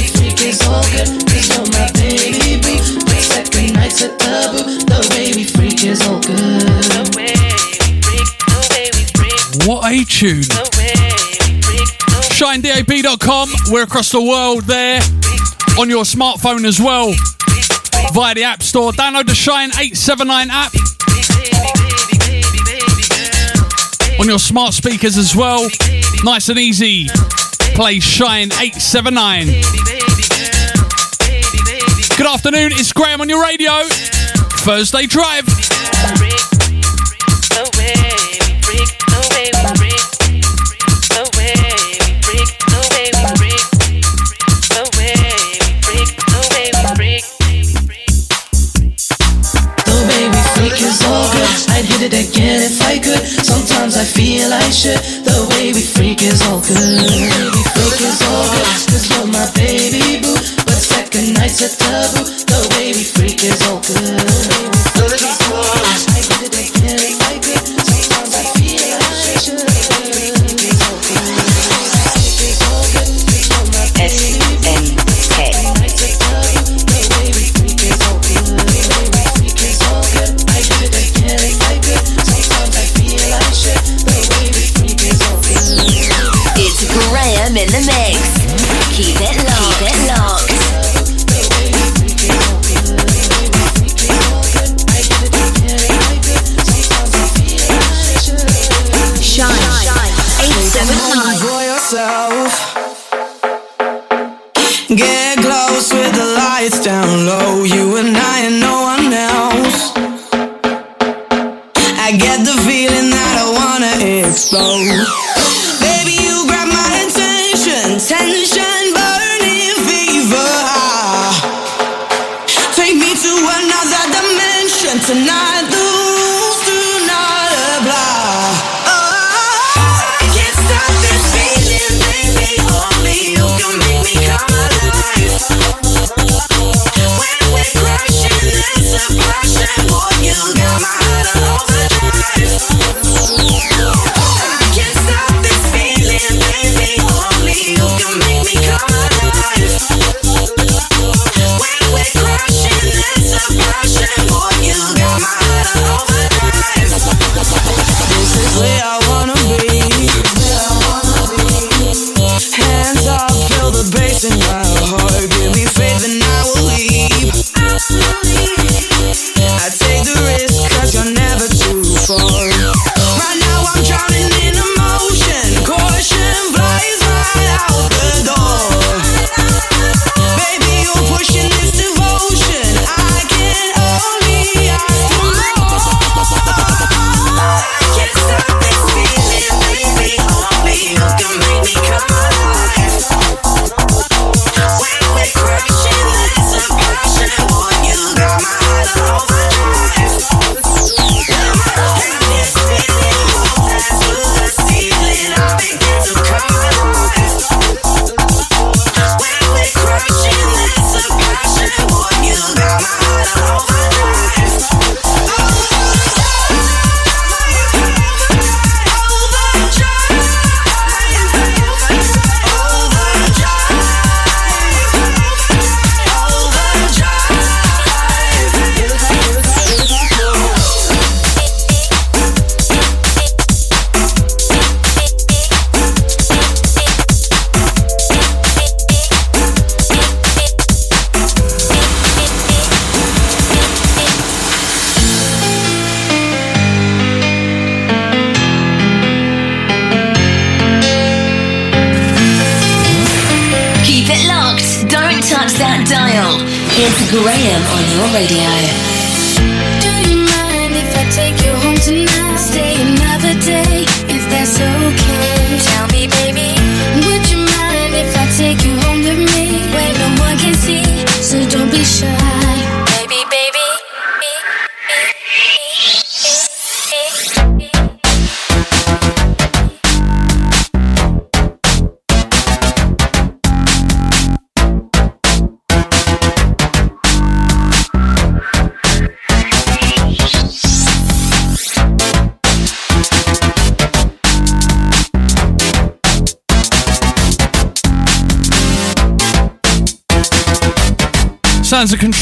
What a tune. ShineDAB.com. We're across the world there on your smartphone as well via the App Store. Download the Shine 879 app on your smart speakers as well. Nice and easy. Play Shine 879. Good afternoon, it's Graham on your radio. Thursday Drive. the mix. Keep it locked. Keep it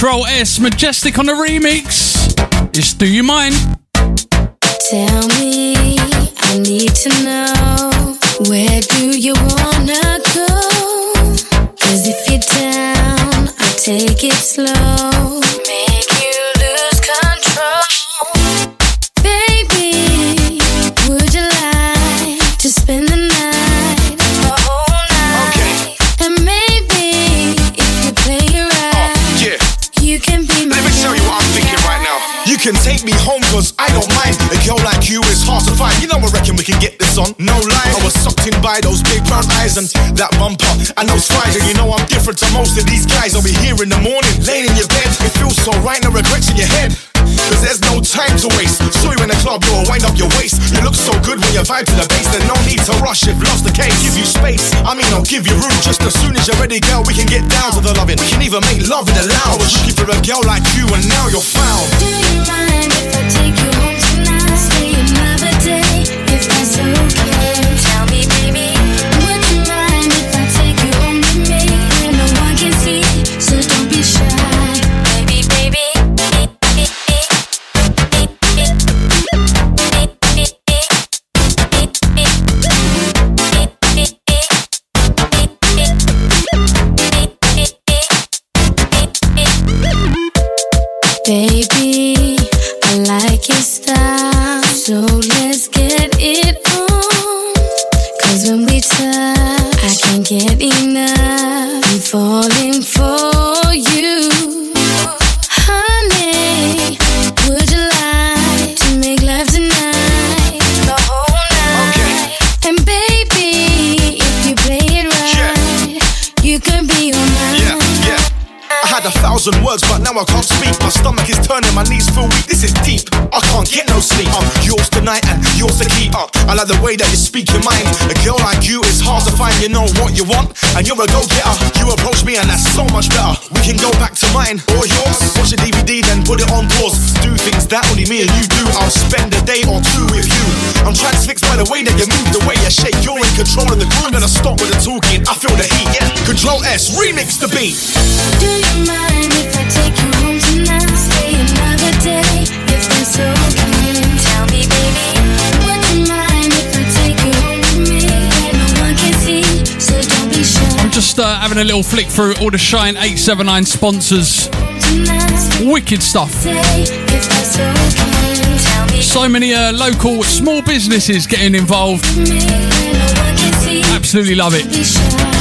Control S Majestic on the remix. It's Do You Mind? Tell me, I need to know where do you wanna go? Cause if you're down, I'll take it slow. By those big brown eyes and that bumper and those thighs. And you know I'm different to most of these guys. I'll be here in the morning, laying in your bed. It feels so right, no regrets in your head. Cause there's no time to waste. Saw you in the club, you'll wind up your waist. You look so good when you vibe to the bass. There's no need to rush if love's the case. Give you space, I mean, I'll give you room. Just as soon as you're ready, girl, we can get down to the loving. We can even make love in the lounge. I was looking for a girl like you, and now you're found. Do you mind if I take you home tonight? Stay another day, if that's okay. Now I can't speak. My stomach is turning, my knees feel weak. This is deep. Can't get no sleep. I'm yours tonight and yours to keep. Uh, I like the way that you speak your mind. A girl like you is hard to find. You know what you want, and you're a go-getter. You approach me, and that's so much better. We can go back to mine or yours. Watch a DVD, then put it on pause. Do things that only me and you do. I'll spend a day or two with you. I'm transfixed by the way that you move, the way you shake. You're in control of the groove. Gonna stop with the talking. I feel the heat. Yeah. Control S, remix the beat. Do you mind if I take you home tonight? Stay another day, uh, having a little flick through all the Shine 879 sponsors. Wicked stuff. So many uh, local small businesses getting involved. Absolutely love it.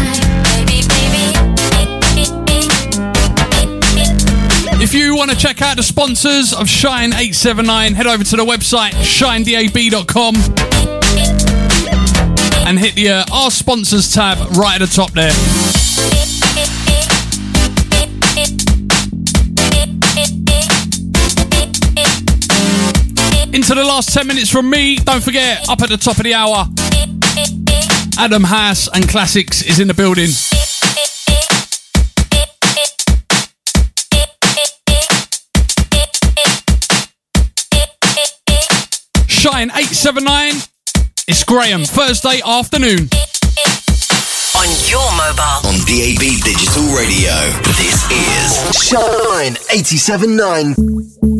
If you want to check out the sponsors of Shine 879, head over to the website shinedab.com and hit the uh, Our Sponsors tab right at the top there. Into the last 10 minutes from me. Don't forget, up at the top of the hour, Adam Haas and Classics is in the building. Shine 879. It's Graham, Thursday afternoon. On your mobile. On DAB Digital Radio, this is Shine 87.9.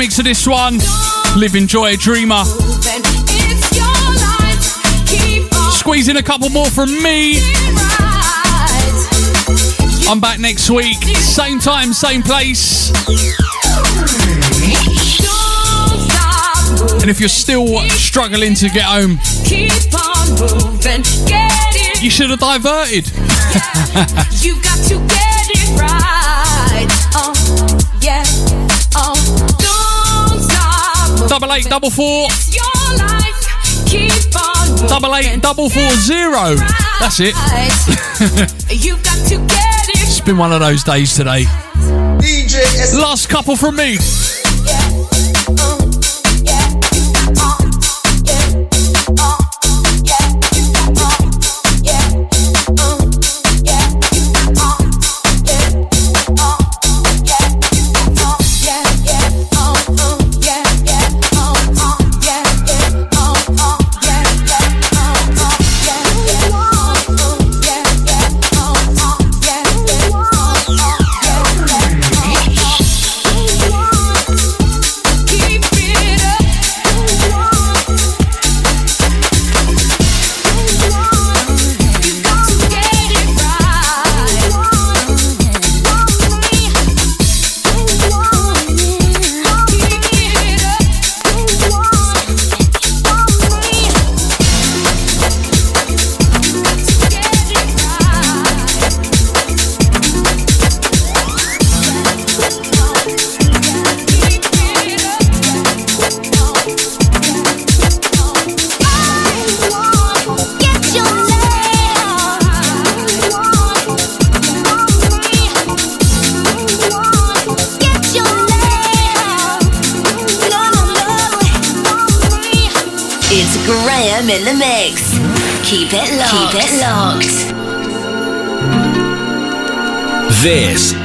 remix of this one. Live, enjoy, a dreamer. Squeeze in a couple more from me. I'm back next week. Same time, same place. And if you're still struggling to get home, you should have diverted. *laughs* Double eight, double four, It's your life. Keep on moving. double eight, double four, zero. That's it. You got to get it. It's been one of those days today. Last couple from me.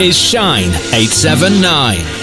Is Shine 879.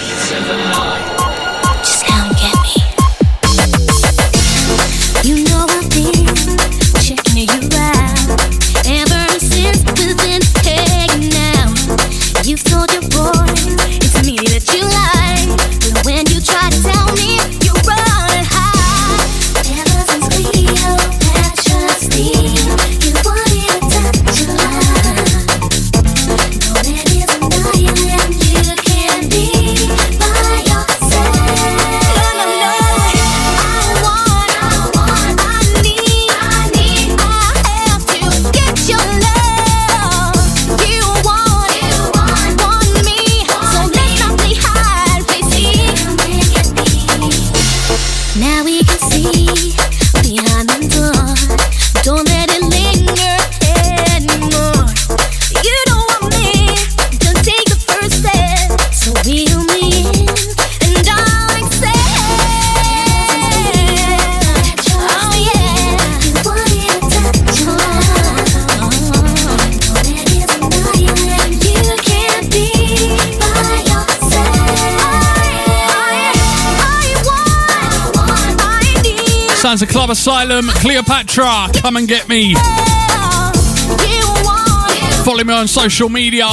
Sounds of Club Asylum, Cleopatra, come and get me. Follow me on social media.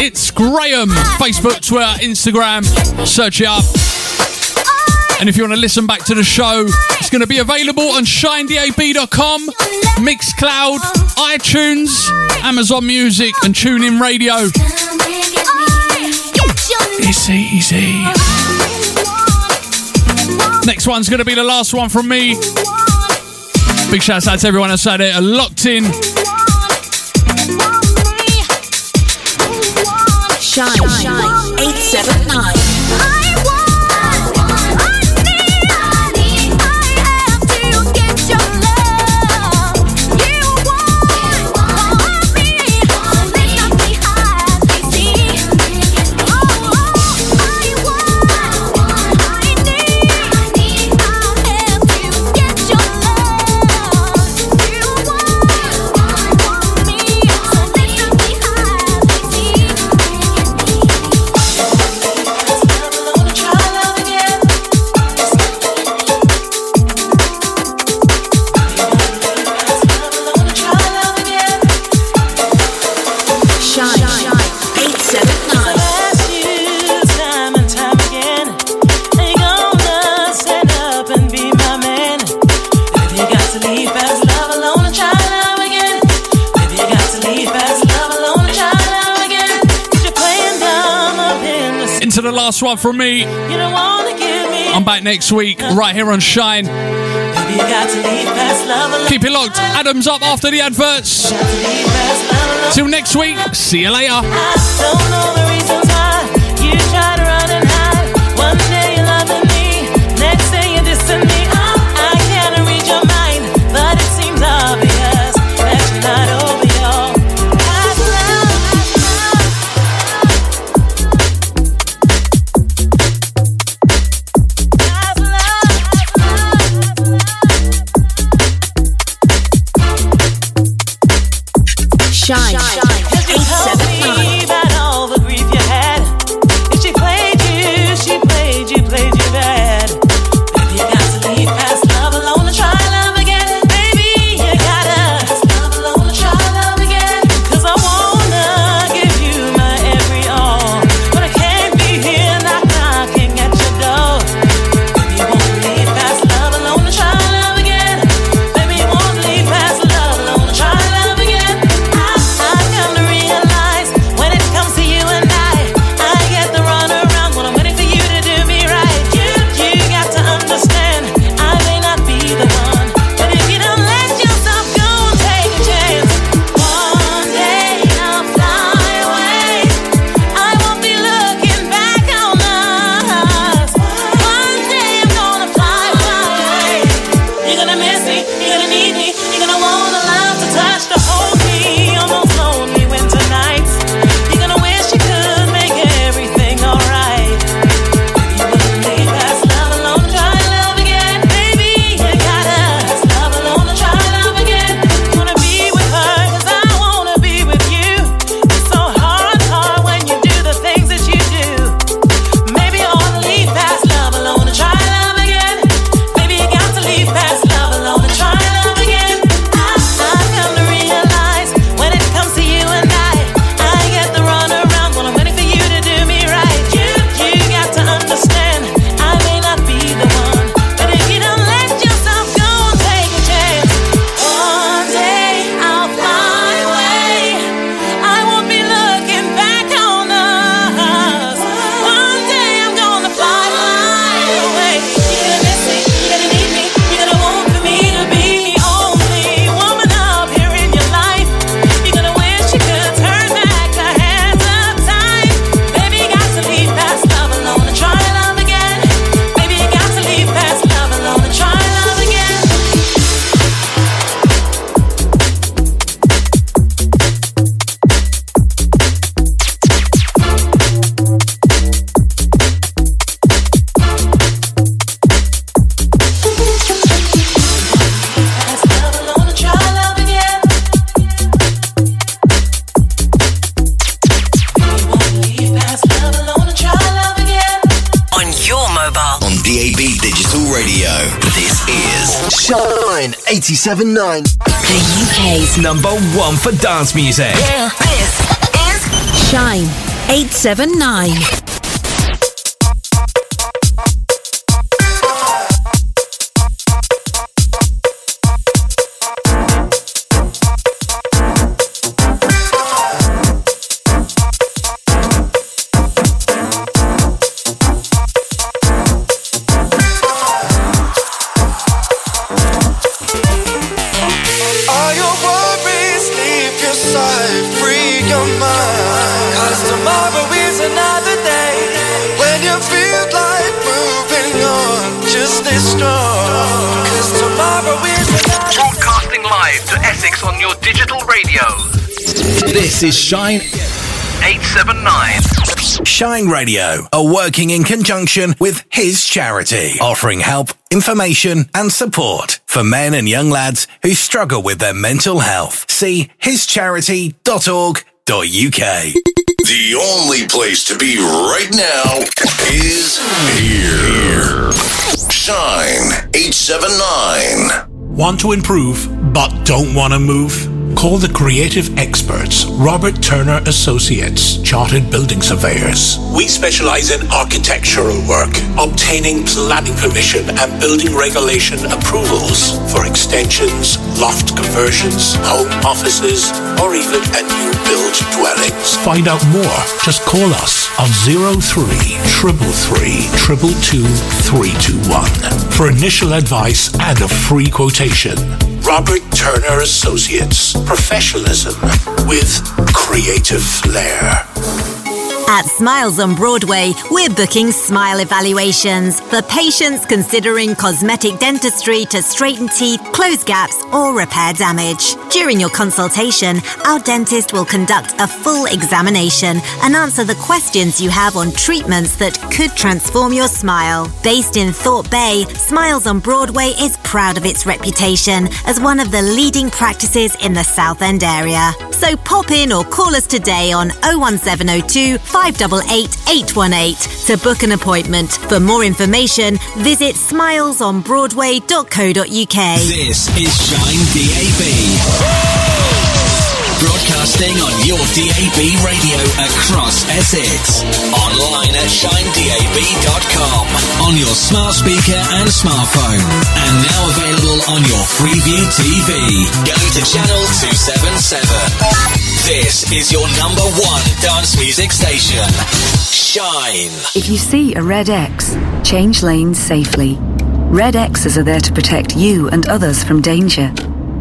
It's Graham. Facebook, Twitter, Instagram. Search it up. And if you want to listen back to the show, it's going to be available on shinedab.com, Mixcloud, iTunes, Amazon Music, and TuneIn Radio. It's easy. Next one's going to be the last one from me. Big shout out to everyone that's had it locked in. Shine, shine, one from me. I'm back next week, right here on Shine. Keep it locked. Adam's up after the adverts. Till next week, see you later. 97.9. The UK's number one for dance music. Yeah. This is Shine 879. live to Essex on your digital radio. This is Shine 879. Shine Radio are working in conjunction with his charity, offering help, information, and support for men and young lads who struggle with their mental health. See hischarity.org.uk. The only place to be right now is here. Shine 879 want to improve but don't want to move? Call the creative experts, Robert Turner Associates, Chartered Building Surveyors. We specialize in architectural work, obtaining planning permission and building regulation approvals for extensions, loft conversions, home offices, or even a new build dwellings. Find out more. Just call us on 03 321 for initial advice and a free quotation. Robert Turner Associates. Professionalism with creative flair. At Smiles on Broadway, we're booking smile evaluations for patients considering cosmetic dentistry to straighten teeth, close gaps, or repair damage. During your consultation, our dentist will conduct a full examination and answer the questions you have on treatments that could transform your smile. Based in Thorpe Bay, Smiles on Broadway is proud of its reputation as one of the leading practices in the Southend area. So pop in or call us today on 01702 588 818 to book an appointment. For more information, visit smilesonbroadway.co.uk. This is Shine DAB. Broadcasting on your DAB radio across Essex. Online at shinedab.com. On your smart speaker and smartphone. And now available on your Freeview TV. Go to channel 277. This is your number one dance music station. Shine. If you see a red X, change lanes safely. Red X's are there to protect you and others from danger.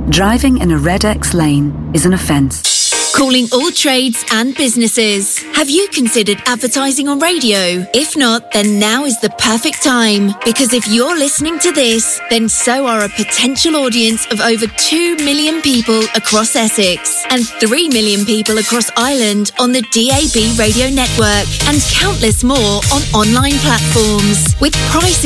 Driving in a red X lane is an offence. Calling all trades and businesses. Have you considered advertising on radio? If not, then now is the perfect time. Because if you're listening to this, then so are a potential audience of over 2 million people across Essex and 3 million people across Ireland on the DAB radio network and countless more on online platforms. With prices